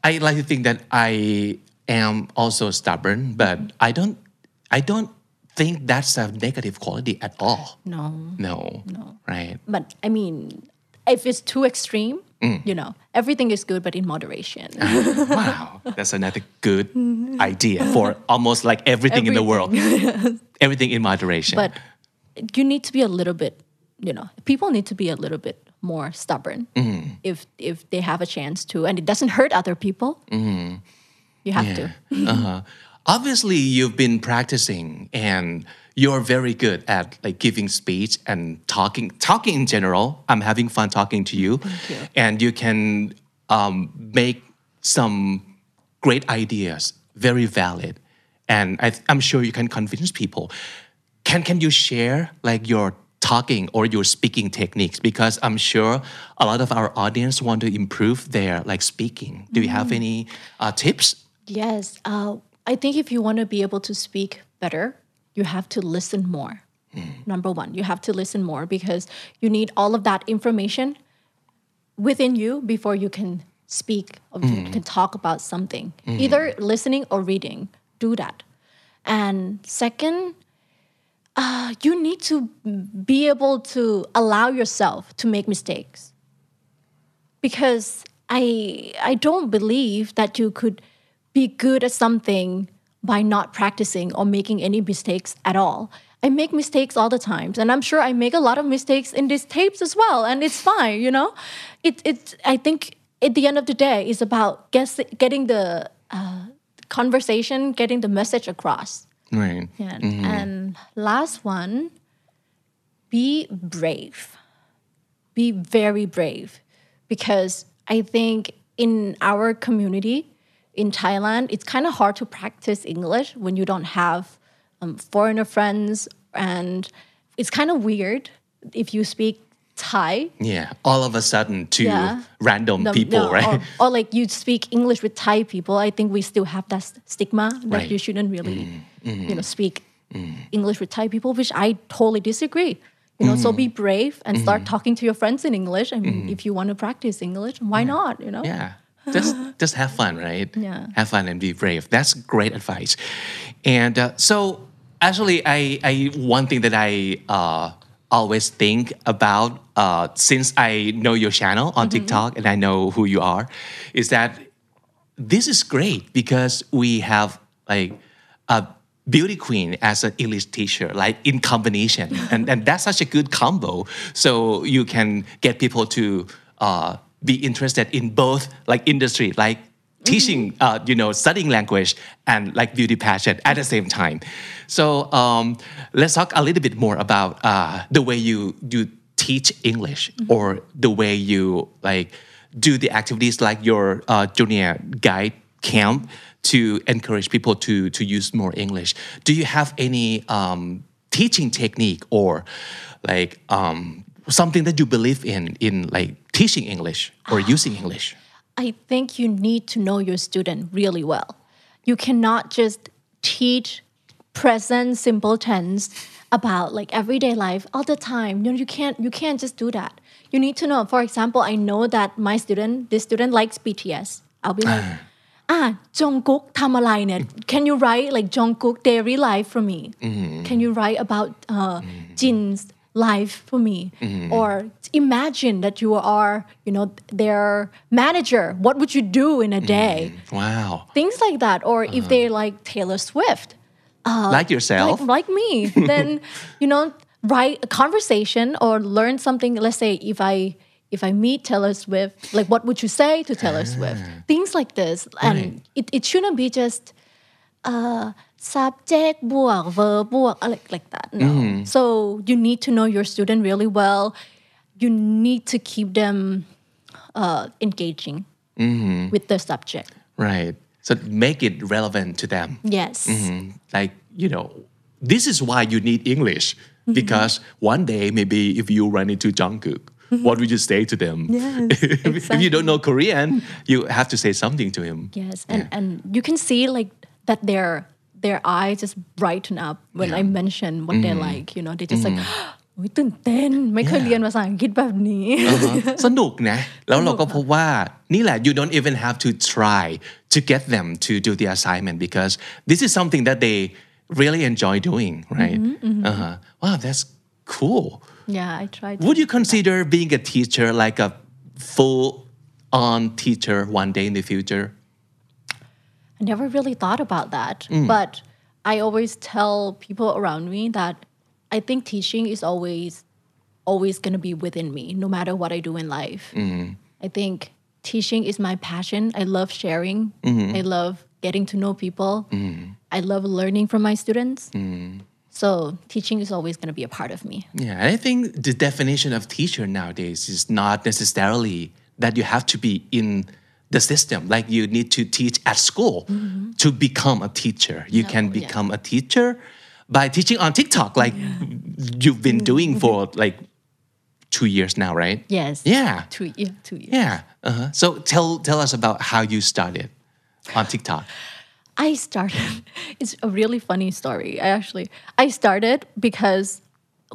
I like to think that I am also stubborn, but I don't I don't think that's a negative quality at all. no. No. No. Right. But I mean, if it's too extreme, mm. you know, everything is good, but in moderation. Ah, wow. That's another good idea for almost like everything, in the world. Everything in moderation. but you need to be a little bit you know people need to be a little bit more stubborn if if they have a chance to and it doesn't hurt other people you have to uh-huh. Obviously, you've been practicing and you're very good at like giving speech and talking. Talking in general, I'm having fun talking to you, you. and you can um, make some great ideas, very valid, and I, I'm sure you can convince people. Can can you share like your talking or your speaking techniques? Because I'm sure a lot of our audience want to improve their like speaking. Do you have any uh, tips? yes uh, i think if you want to be able to speak better you have to listen more number one you have to listen more because you need all of that information within you before you can speak or you can talk about something either listening or reading do that and second uh, you need to be able to allow yourself to make mistakes because I I don't believe that you could be good at something by not practicing or making any mistakes at all. I make mistakes all the times, and I'm sure I make a lot of mistakes in these tapes as well, and it's fine, you know. It it I think at the end of the day, it's about guess, getting the uh, conversation, getting the message across. Right Yeah. And last one, be brave. Be very brave. Because I think in our community in Thailand, it's kind of hard to practice English when you don't have um, foreigner friends. And it's kind of weird if you speak Thai yeah all of a sudden to Yeah. random the- people no, right Or, or like you speak English with Thai people, I think we still have that stigma that Right. Mm-hmm. you shouldn't really, you know, speak English with Thai people, which I totally disagree. You know, Mm-hmm. so be brave and start talking to your friends in English. I mean, if you want to practice English, why not? You know? Yeah. Just just have fun, right? Yeah. Have fun and be brave. That's great advice. And uh, so actually I I one thing that I uh, always think about uh, since I know your channel on TikTok and I know who you are is that this is great because we have like a beauty queen as an English teacher, like in combination. and, and that's such a good combo. So you can get people to uh, be interested in both like industry, like teaching, uh, you know, studying language and like beauty passion at the same time. So um, let's talk a little bit more about uh, the way you you teach English or the way you like do the activities like your uh, junior guide camp to encourage people to to use more English. Do you have any um, teaching technique or like um, something that you believe in in like teaching English or using English? I think you need to know your student really well. You cannot just teach present simple tense about like everyday life all the time. You know, you can't you can't just do that. You need to know. For example, I know that my student, this student likes BTS. I'll be like, ah, Jungkook ทำอะไรเนี่ย Can you write like Jungkook daily life for me? Can you write about uh, Jin's life for me? Or imagine that you are, you know, their manager. What would you do in a day? Wow, Things like that. Or if they like Taylor Swift, like yourself. like, like me, then you know, write a conversation or learn something. Let's say if I if I meet Taylor Swift, like what would you say to Taylor Swift? Things like this, and it, it shouldn't be just uh, subject บวก verb บวก like like that. No. So you need to know your student really well. You need to keep them uh, engaging with the subject. right. So make it relevant to them. Yes. Mm, like you know this is why you need english Mm-hmm. because one day maybe if you run into jungkook what would you say to them Yes, if you don't know korean you have to say something to him Yes, and and you can see like that their their eyes just brighten up when I mention what they like. You know, they just like อุ๊ยตื่นเต้นไม่เคย Yeah.เรียนภาษาอังกฤษแบบนี้ สนุกนะ แล้วเราก็พบว่านี่แหละ you don't even have to try to get them to do the assignment because this is something that they really enjoy doing right Uh-huh. wow that's cool yeah, I tried. would you consider being a teacher like a full on teacher one day in the future I never really thought about that, Mm. but I always tell people around me that I think teaching is always always going to be within me no matter what I do in life. Mm-hmm. I think teaching is my passion. I love sharing. Mm-hmm. I love getting to know people. I love learning from my students. Mm-hmm. So teaching is always going to be a part of me. Yeah, and I think the definition of teacher nowadays is not necessarily that you have to be in the system. Like you need to teach at school mm-hmm. to become a teacher. You can oh, yeah. become a teacher by teaching on TikTok, like you've been mm-hmm. doing for mm-hmm. like two years now, right? Yes. Yeah. Two, yeah, two years. Yeah. Uh-huh. So tell tell us about how you started on TikTok. I started, it's a really funny story. I actually, I started because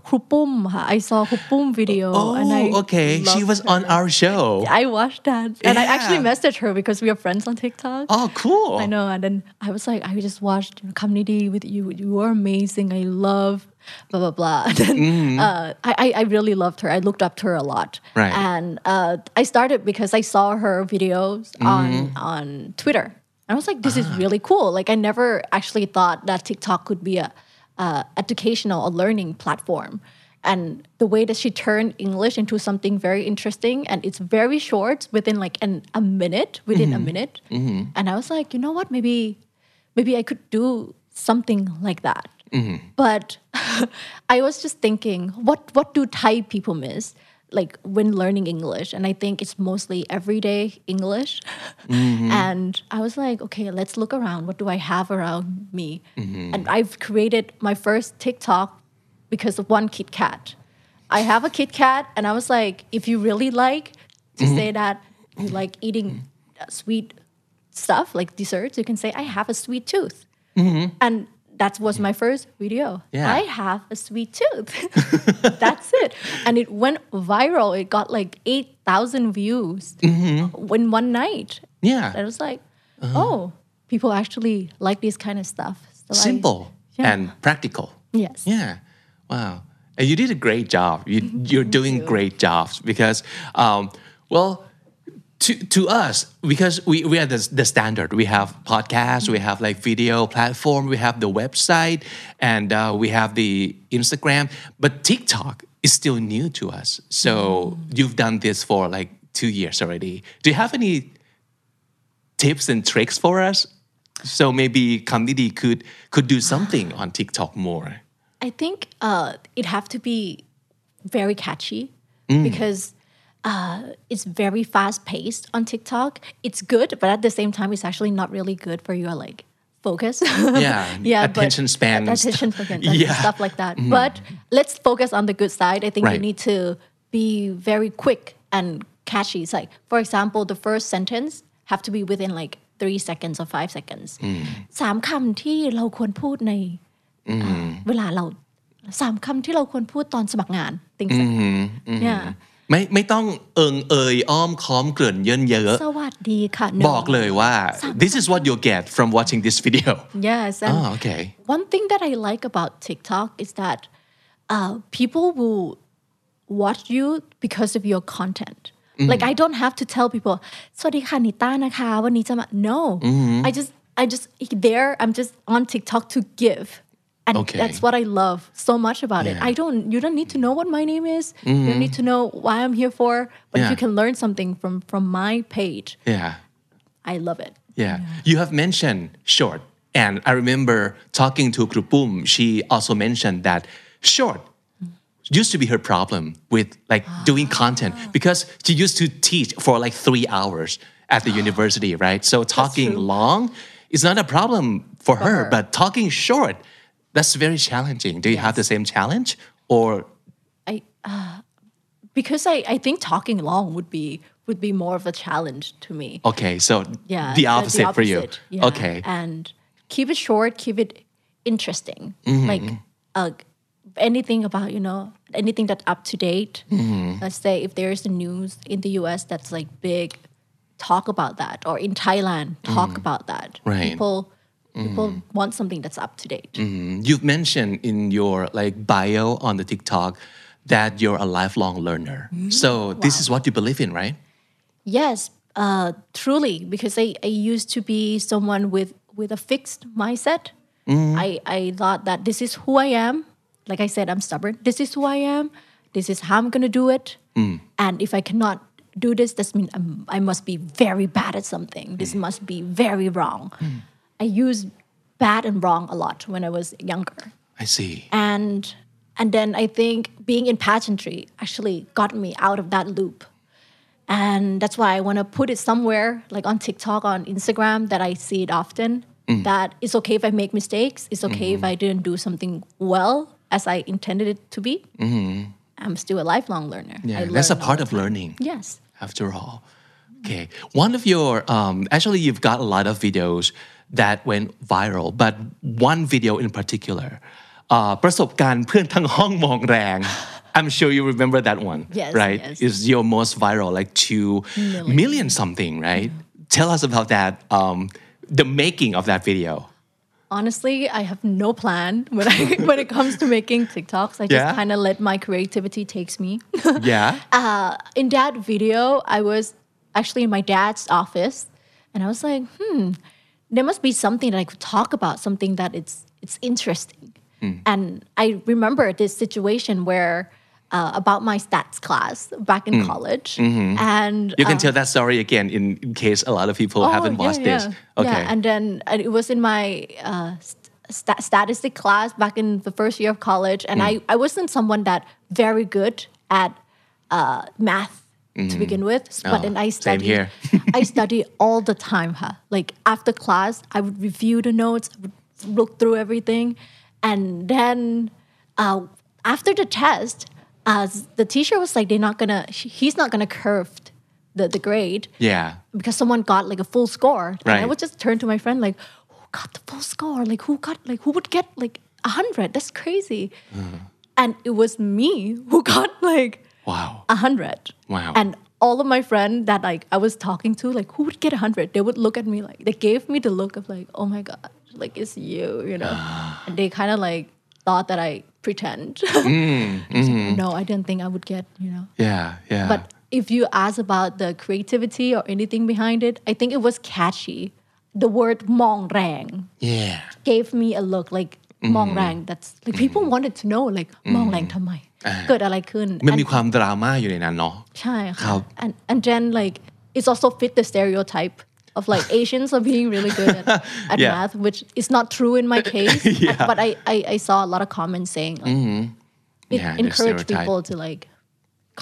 Krupum, I saw Krupum video Oh, and I Oh okay. She was her. on our show. I watched that and I actually messaged her because we are friends on TikTok. Oh, cool. I know, and then I was like, I just watched Community with you. You are amazing. I love blah blah blah. And then uh, I I I really loved her. I looked up to her a lot. Right. And uh, I started because I saw her videos on on Twitter. And I was like, this is ah. really cool. Like I never actually thought that TikTok could be a uh, educational a learning platform. And the way that she turned English into something very interesting, and it's very short, within like an, a minute, within a mm-hmm. minute. Mm-hmm. And I was like, you know what? Maybe, maybe I could do something like that. Mm-hmm. But I was just thinking, what what do Thai people miss? Like when learning English, and I think it's mostly everyday English. Mm-hmm. And I was like, okay, let's look around. What do I have around me? Mm-hmm. And I've created my first TikTok because of one Kit Kat. I have a Kit Kat, and I was like, if you really like to mm-hmm. say that you like eating uh, sweet stuff like desserts, you can say, I have a sweet tooth. And that was my first video. Yeah. I have a sweet tooth. That's it. And it went viral. It got like 8,000 views in one night. Yeah. I was like, oh, people actually like this kind of stuff. So I- Simple Yeah. and practical. yes. Yeah. Wow. And you did a great job. You, you're doing great jobs because, um, well, to, to us, because we, we are the, the standard. We have podcasts, we have like video platform, we have the website, and uh, we have the Instagram. But TikTok is still new to us. So you've done this for like two years already. Do you have any tips and tricks for us? So maybe Kamnidi could could do something on TikTok more. I think uh, it have to be very catchy Mm. because uh, it's very fast paced on TikTok. It's good, but at the same time, it's actually not really good for your like focus. Yeah, yeah, but- attention span and attention stuff. span, and Yeah. Mm-hmm. stuff like that. But let's focus on the good side. I think you Right. need to be very quick and catchy. It's like, for example, the first sentence have to be within like three seconds or five seconds. Mm. สามคำที่เราควรพูดใน เวลาเราสามคำที่เราควรพูดตอนสมัครงาน things like that. yeah ไม่ไม่ต้องเอิงเอยอ้อมค้อมเกลื่อนเยินเยอะสวัสดีค่ะ No. บอกเลยว่า this is what you'll get from watching this video yes and oh okay one thing that I like about TikTok is that uh, people will watch you because of your content like I don't have to tell people สวัสดีค่ะนิต้านะคะวันนี้จะมา no I just I just there I'm just on TikTok to give and Okay. that's what I love so much about it I don't you don't need to know what my name is you don't mm-hmm. need to know why I'm here for but if Yeah. you can learn something from from my page yeah I love it Yeah. You have mentioned short. And I remember talking to Krupum, she also mentioned that short used to be her problem with like doing content ah. because she used to teach for like three hours at the university, right? So talking long is not a problem for, her, her. but talking short, that's very challenging. Do you have the same challenge or I uh, because I, I think talking long would be would be more of a challenge to me. okay, so Yeah, the opposite, for you. yeah. Okay. and keep it short, keep it interesting. Mm-hmm. Like uh, anything about you know anything that's up to date. Mm-hmm. Let's say if there's a news in the U.S. that's like big, talk about that, or in Thailand, talk about that. Mm. Right. Mm-hmm. People people want something that's up to date. Mm-hmm. You've mentioned in your like bio on the TikTok that you're a lifelong learner. Mm-hmm. So this is what you believe in, right? Yes, uh, truly, because I, I used to be someone with, with a fixed mindset. Mm-hmm. I, I thought that this is who I am. Like I said, I'm stubborn. This is who I am. This is how I'm going to do it. Mm. And if I cannot do this, that means I'm, um, I must be very bad at something. This mm. must be very wrong. I used bad and wrong a lot when I was younger I see. and and then I think being in pageantry actually got me out of that loop. And that's why I want to put it somewhere, like on TikTok, on Instagram, that I see it often. Mm. That it's okay if I make mistakes. It's okay if mm-hmm. I didn't do something well as I intended it to be. Mm-hmm. I'm still a lifelong learner. Yeah, that's a part of learning. Yes. After all. Okay. One of your um, actually you've got a lot of videos that went viral, but one video in particular เอ่อประสบการณ์เพื่อนทั้งห้องมองแรง I'm sure you remember that one Yes, right yes. is your most viral like two million something right tell us about that um, the making of that video honestly, I have no plan when I when it comes to making TikToks. I just Yeah? kind of let my creativity takes me. yeah uh, in that video, I was actually in my dad's office, and I was like, hmm, there must be something that I could talk about, something that it's it's interesting. And I remember this situation where uh, about my stats class back in college, and you can uh, tell that story again in, in case a lot of people haven't Oh, yeah, watched this. okay Yeah, and then and it was in my uh, st- statistic class back in the first year of college, and Mm. I, I wasn't someone that very good at uh, math to begin with, but Oh, then I same here. I study all the time, huh? Like after class, I would review the notes, I would look through everything, and then uh, after the test, uh, the teacher was like, "They're not gonna. He's not gonna curve the the grade." yeah because someone got like a full score. And I would just turn to my friend like, who got the full score? Like who got like who would get like a hundred? That's crazy. Uh-huh. And it was me who got like wow a hundred. Wow. And all of my friends that like I was talking to, like who would get a hundred? They would look at me like they gave me the look of like, oh my god, like it's you, you know. and they kind of like thought that I pretend. Mm, No, I didn't think I would get, you know. yeah yeah But if you ask about the creativity or anything behind it, I think it was catchy. The word mong rang yeah gave me a look like Mm-hmm. mong rang. That's like people wanted to know like mong rang ทำไม เกิดอะไรขึ้น มัน And- มีความดราม่าอยู่ในนั้นเนาะ ใช่ค่ะ ครับ and and then like it's also fit the stereotype of like Asians are being really good at, at Yeah. math which is not true in my case Yeah. but I, I I saw a lot of comments saying like, it Mm-hmm. Yeah, the encouraged stereotype. people to like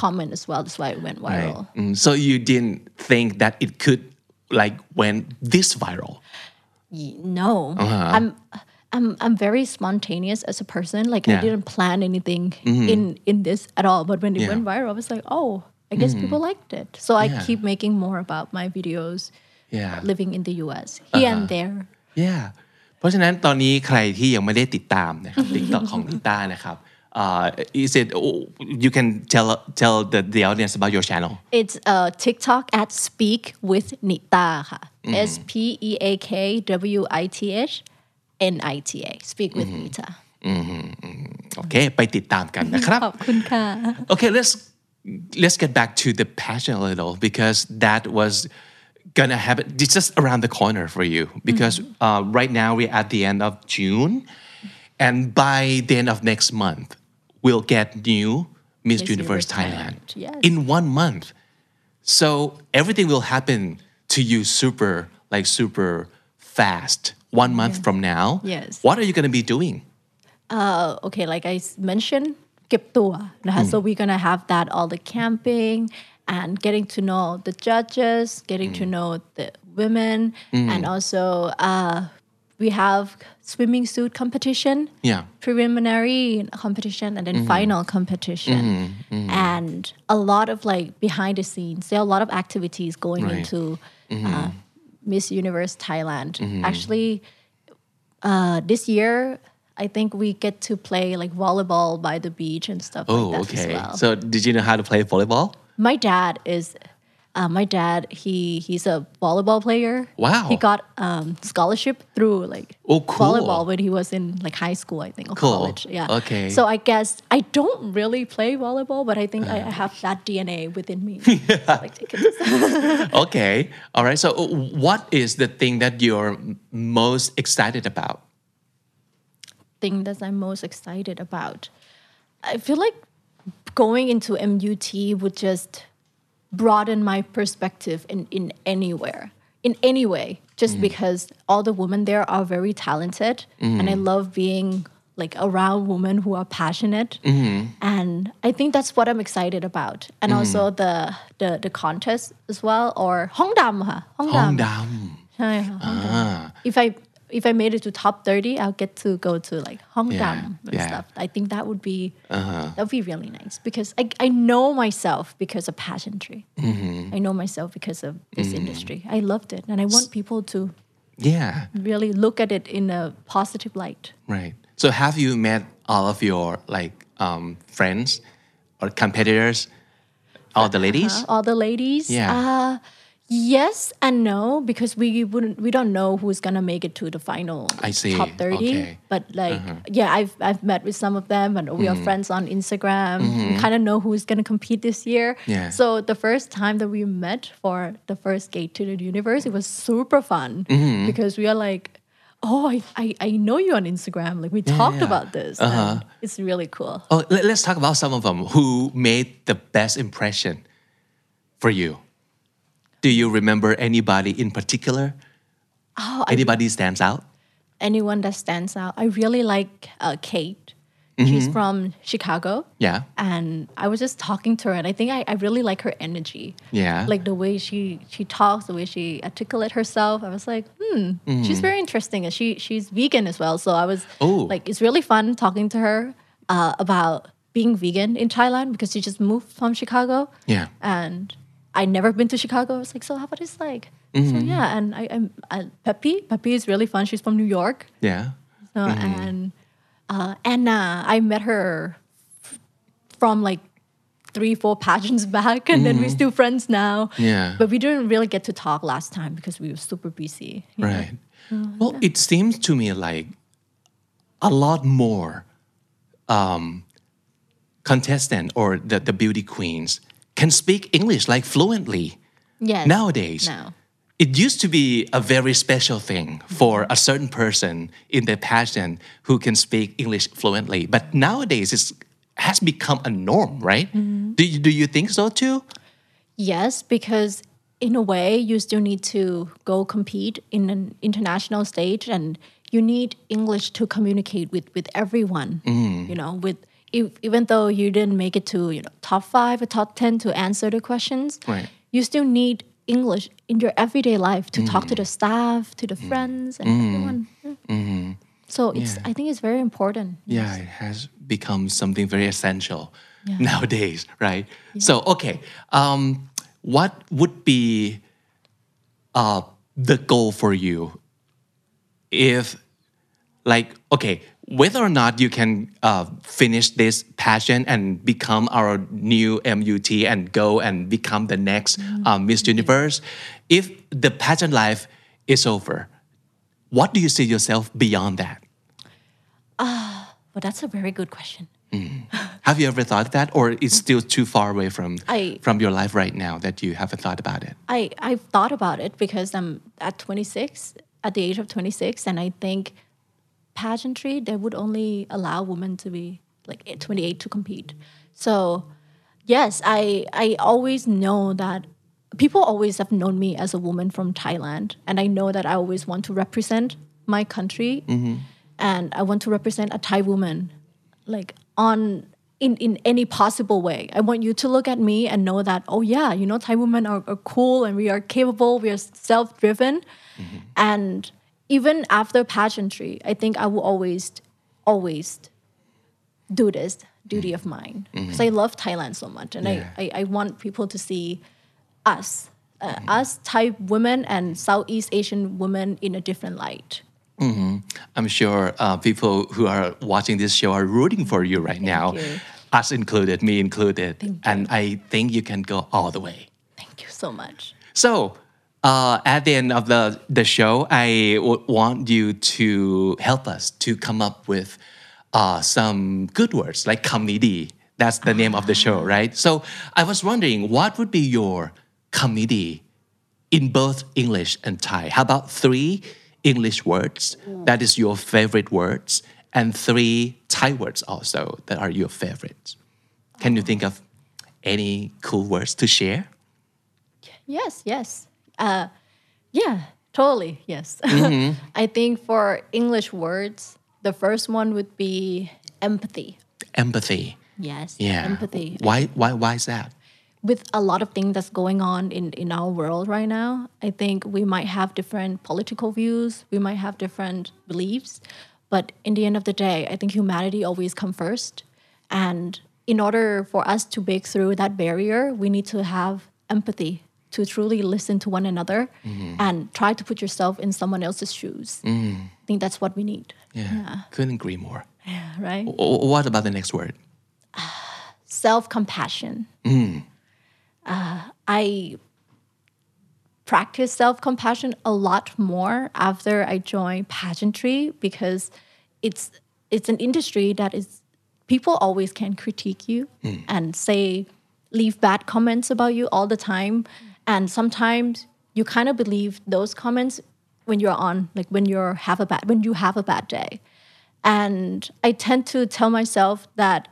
comment as well that's why it went Right. viral Mm, so you didn't think that it could like went this viral No, Uh-huh. I'm I'm I'm very spontaneous as a person. Like Yeah. Mm-hmm. I didn't plan anything in in this at all. But when it Yeah. Mm-hmm. went viral, I was like, oh, I guess people liked it. So I Yeah. keep making more about my videos yeah living in the U.S. here and there. yeah เพราะฉะนั้นตอนนี้ใครที่ยังไม่ได้ติดตามนะครับ TikTok ของนิต้านะครับ uh, is it oh, you can tell tell the, the audience about your channel It's uh, TikTok at Speak with Nita.ค่ะ. Mm-hmm. S P E A K W I T H N I T A. Speak with Mm-hmm. Nita. โอเค ไปติดตามกันนะครับ ขอบคุณค่ะ Okay, let's let's get back to the passion a little because that was gonna happen. It's just around the corner for you because uh, right now we're at the end of June, and by the end of next month, we'll get new Miss, Miss Universe, Universe Thailand Thailand, yes. in one month. So everything will happen to you super like super fast. One month from now. Yes. What are you gonna be doing? uh, okay, like I s- mentioned, เก็บตัวนะคะ so we're gonna have that all the camping and getting to know the judges, getting to know the women, and also uh, we have swimming suit competition, Yeah. preliminary competition, and then final competition, and a lot of like behind the scenes. There are a lot of activities going Right. into uh, Miss Universe Thailand. Actually, uh, this year, I think we get to play like volleyball by the beach and stuff Oh, like that okay. as well. So did you know how to play volleyball? my dad is, uh, my dad he he's a volleyball player. Wow. He got um, scholarship through like Oh, cool. volleyball when he was in like high school, I think, or Cool. college. Yeah. Okay. So I guess I don't really play volleyball, but I think I I have that DNA within me. Like, Okay. All right. So, uh, what is the thing that you're most excited about? thing that I'm most excited about. I feel like going into MUT would just broaden my perspective in, in anywhere, in any way, just mm. because all the women there are very talented. Mm. And I mm-hmm. love being like around women who are passionate. Mm. And I think that's what I'm excited about. And also the, the the contest as well, or Hongdam. Hongdam. Hongdam. Ah. If I if I made it to top 30 I'll get to go to like Hong Yeah, and yeah. stuff I think that would be that would be really nice because I, I know myself because of pageantry I know myself because of this industry I loved it and I want people to Yeah. really look at it in a positive light Right. So, have you met all of your like um, friends or competitors, all the ladies? Uh, all the ladies Yeah. uh, Yes and no because we wouldn't we don't know who's gonna make it to the final I see. top thirty. Okay. Uh-huh. But like yeah, I've I've met with some of them and we Mm-hmm. are friends on Instagram. We kind of know who's gonna compete this year. Yeah. So the first time that we met for the first gate to the universe, it was super fun Mm-hmm. because we are like. Oh, I, I, I know you on Instagram. Like we talked yeah. Uh-huh. about this. and It's really cool. Oh, let, us talk about some of them who made the best impression for you. Do you remember anybody in particular? Oh, I Anybody stands out? anyone that stands out. I really like uh, Kate. Mm-hmm. She's from Chicago. Yeah. And I was just talking to her, and I think I, I really like her energy. Yeah. Like the way she she talks, the way she articulate herself. I was like, hmm, she's very interesting, and she she's vegan as well. So I was Mm-hmm. Oh. like, it's really fun talking to her uh, about being vegan in Thailand because she just moved from Chicago. Yeah. And I never been to Chicago. I was like, so how about it's like? So Mm-hmm. yeah, and I, I'm I, Peppy. Peppy is really fun. She's from New York. Yeah. So, Mm-hmm. And uh, Anna, I met her f- from like three, four pageants back, and then we're still friends now. Mm-hmm. Yeah. But we didn't really get to talk last time because we were super busy. Right. Well, it seems to me like a lot more um, contestant or the, the beauty queens can speak English like fluently Yes. nowadays. Now. It used to be a very special thing for a certain person in the pageant who can speak English fluently, but nowadays it has become a norm, right? Do you, do you think so too? Yes, because in a way, you still need to go compete in an international stage, and you need English to communicate with with everyone. Mm. You know, with if, even though you didn't make it to you know top five or top ten to answer the questions, Right. you still need English in your everyday life to talk Mm. to the staff, to the friends, and everyone. Yeah. So it's. Yeah. I think it's very important. Yeah, it has become something very essential nowadays, right? So, okay, um, what would be uh, the goal for you if, like, okay, whether or not you can uh, finish this passion and become our new MUT and go and become the next um, Miss Universe, if the pageant life is over, what do you see yourself beyond that? But that's a very good question. Have you ever thought that, or it's still too far away from I- from your life right now that you haven't thought about it? I, I've thought about it because I'm at 26, at the age of 26, and I think pageantry, they would only allow women to be like eh, 28 to compete. So, yes, I, I always know that people always have known me as a woman from Thailand, and I know that I always want to represent my country, mm-hmm. and I want to represent a Thai woman, like on in, in any possible way. I want you to look at me and know that, oh yeah, you know, Thai women are, are cool and we are capable, we are self-driven. Mm-hmm. And even after pageantry, I think I will always, always do this duty of mine. Because I love Thailand so much. And Yeah. I, I, I want people to see us, uh, us Thai women and Southeast Asian women in a different light. I'm sure uh, people who are watching this show are rooting for you right now, you. us included, me included, and I think you can go all the way. Thank you so much. So, uh, at the end of the, the show, I want you to help us to come up with uh, some good words like kamnidi. That's the name of the show, right? So, I was wondering what would be your kamnidi in both English and Thai? How about three English words that is your favorite words and three Thai words also that are your favorites? Can you think of any cool words to share? Yes, yes. Uh, yeah, totally. Yes. Mm-hmm. I think for English words, the first one would be empathy. Empathy. Yes, Yeah. empathy. Why? Why? Why is that? With a lot of things that's going on in, in our world right now, I think we might have different political views, we might have different beliefs, but in the end of the day, I think humanity always comes first. And in order for us to break through that barrier, we need to have empathy to truly listen to one another mm-hmm. and try to put yourself in someone else's shoes. Mm-hmm. I think that's what we need. Yeah. Couldn't agree more. Yeah, right? O- what about the next word? self compassion. Mm. Uh, I practice self compassion a lot more after I joined pageantry because it's it's an industry that is people always can critique you mm. and say leave bad comments about you all the time mm. And sometimes you kind of believe those comments when you're on like when you're have a bad when you have a bad day and i tend to tell myself that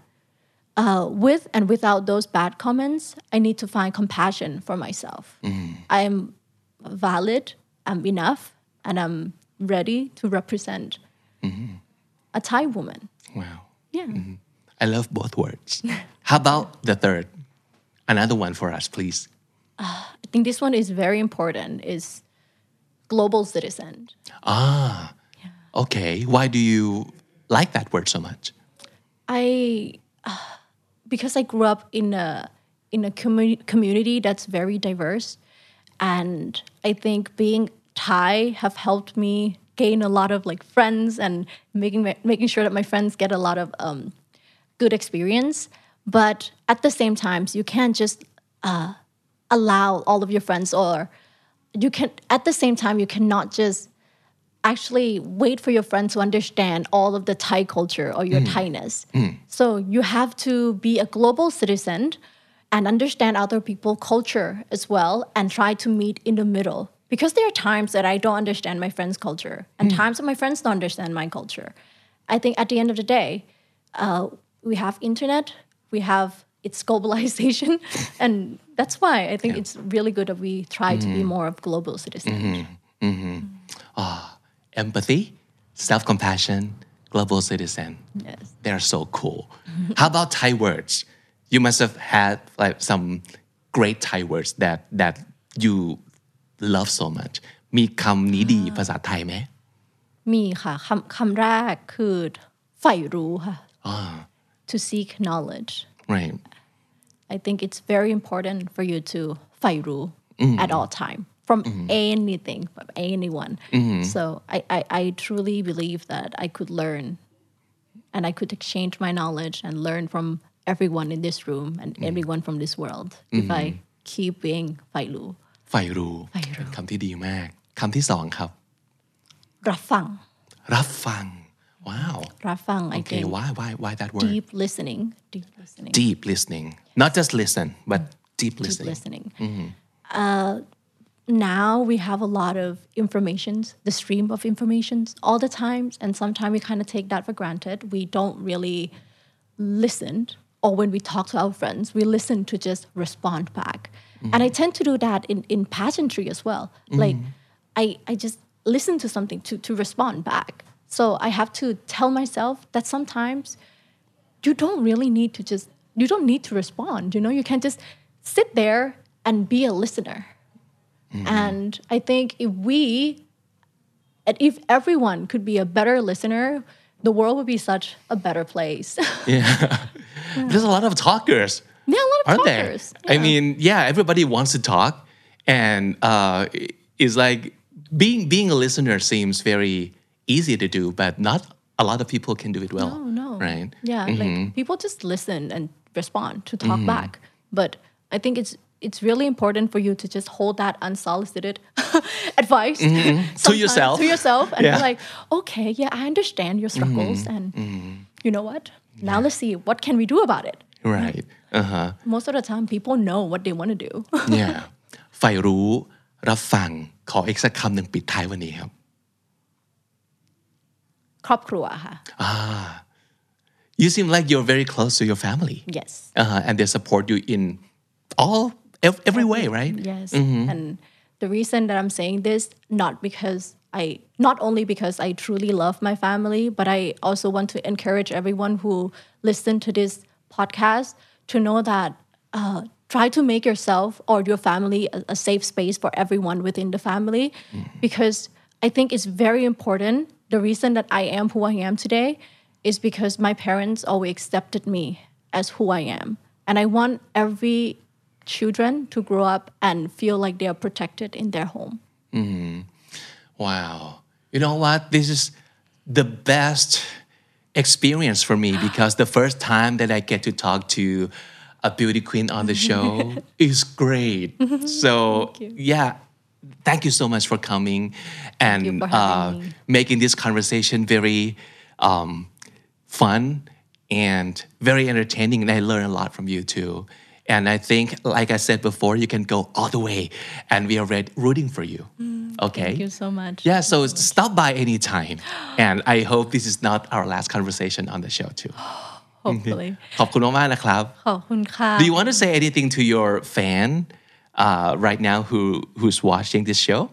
uh, with and without those bad comments i need to find compassion for myself mm-hmm. i'm valid i'm enough and i'm ready to represent mm-hmm. a thai woman Wow. yeah mm-hmm. I love both words. How about the third? Another one for us, please. I think this one is very important is global citizen. Ah. Okay. Why do you like that word so much? I uh, because I grew up in a in a commu- community that's very diverse and I think being Thai have helped me gain a lot of like friends and making my- making sure that my friends get a lot of um, good experience but at the same time you can't just uh, allow all of your friends or you can at the same time you cannot just actually wait for your friends to understand all of the Thai culture or your hmm. Thainess. Hmm. So you have to be a global citizen and understand other people's culture as well and try to meet in the middle. Because there are times that I don't understand my friend's culture and hmm. times that my friends don't understand my culture. I think at the end of the day, uh, we have internet, we have its globalization, and that's why I think it's really good that we try to be more of global citizens. Empathy, self compassion, global citizen. Yes. They're so cool. How about Thai words? You must have had like some great Thai words that that you love so much. มีคำนี้ดีภาษาไทยไหม มีค่ะคำคำแรกคือใฝ่รู้ค่ะ to seek knowledge Right. I think it's very important for you to ใฝ่รู้ at all time from anything from anyone so I, I I truly believe that I could learn and I could exchange my knowledge and learn from everyone in this room and everyone from this world if I keep being ใฝ่รู้ ใฝ่รู้ ใฝ่รู้ เป็นคำที่ดีมาก คำที่สองครับ รับฟัง รับฟัง Wow. รับฟัง I Okay. think Why? Why? Why that word? deep listening deep listening Deep listening. Not just listen, but deep deep listening. listening. Uh, now we have a lot of informations, the stream of informations all the times, and sometimes we kind of take that for granted. We don't really listen, or when we talk to our friends, we listen to just respond back. And I tend to do that in, in pageantry as well. Like I, I just listen to something to, to respond back. so I have to tell myself that sometimes you don't really need to just you don't need to respond you know you can just sit there and be a listener and i think if we if everyone could be a better listener the world would be such a better place Yeah. There's a lot of talkers. yeah a lot of aren't talkers there? I mean, yeah, everybody wants to talk, and uh, it's like being being a listener seems very easy to do, but not a lot of people can do it well. no no right? yeah like people just listen and respond to talk back but i think it's it's really important for you to just hold that unsolicited advice sometimes yourself. to yourself and Yeah. be like okay yeah i understand your struggles and you know what now let's see what can we do about it Right. Uh huh. most of the time people know what they want to do Yeah. ใฝ่รู้รับฟังขออีกสักคำหนึ่งปิดท้ายวันนี้ครับ ครอบครัวค่ะ You seem like you're very close to your family. yes Uh-huh. And they support you in all ev- every way, right? Yes. And the reason that I'm saying this, not because I, not only because I truly love my family, but I also want to encourage everyone who listen to this podcast to know that uh, try to make yourself or your family a, a safe space for everyone within the family, because I think it's very important. the reason that I am who I am today is because my parents always accepted me as who I am, and I want every children to grow up and feel like they are protected in their home. Mm-hmm. Wow. You know what? This is the best experience for me because the first time that I get to talk to a beauty queen on the show is great. So, yeah, thank you so much for coming and you for uh, having me. making this conversation very um, fun and very entertaining. And I learned a lot from you too. And I think, like I said before, you can go all the way, and we are ready, rooting for you. Okay. Thank you so much. Yeah, so stop by anytime. And I hope this is not our last conversation on the show too. Hopefully. ขอบคุณมากๆนะครับ ขอบคุณค่ะ Do you want to say anything to your fan Uh, right now who who's watching this show?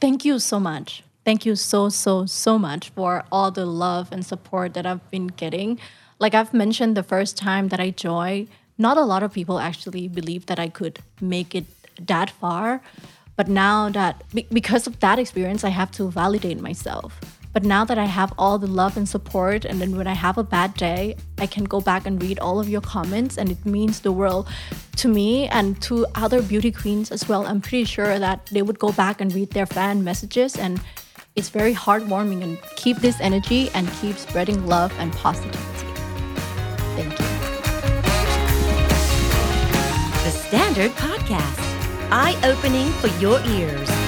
Thank you so much. Thank you so, so, so much for all the love and support that I've been getting. Like I've mentioned the first time that I joined, not a lot of people actually believed that I could make it that far. But now that, because of that experience, I have to validate myself. But now that I have all the love and support, and then when I have a bad day, I can go back and read all of your comments, and it means the world to me and to other beauty queens as well. I'm pretty sure that they would go back and read their fan messages, and it's very heartwarming. And keep this energy and keep spreading love and positivity. Thank you. The Standard Podcast, eye opening for your ears.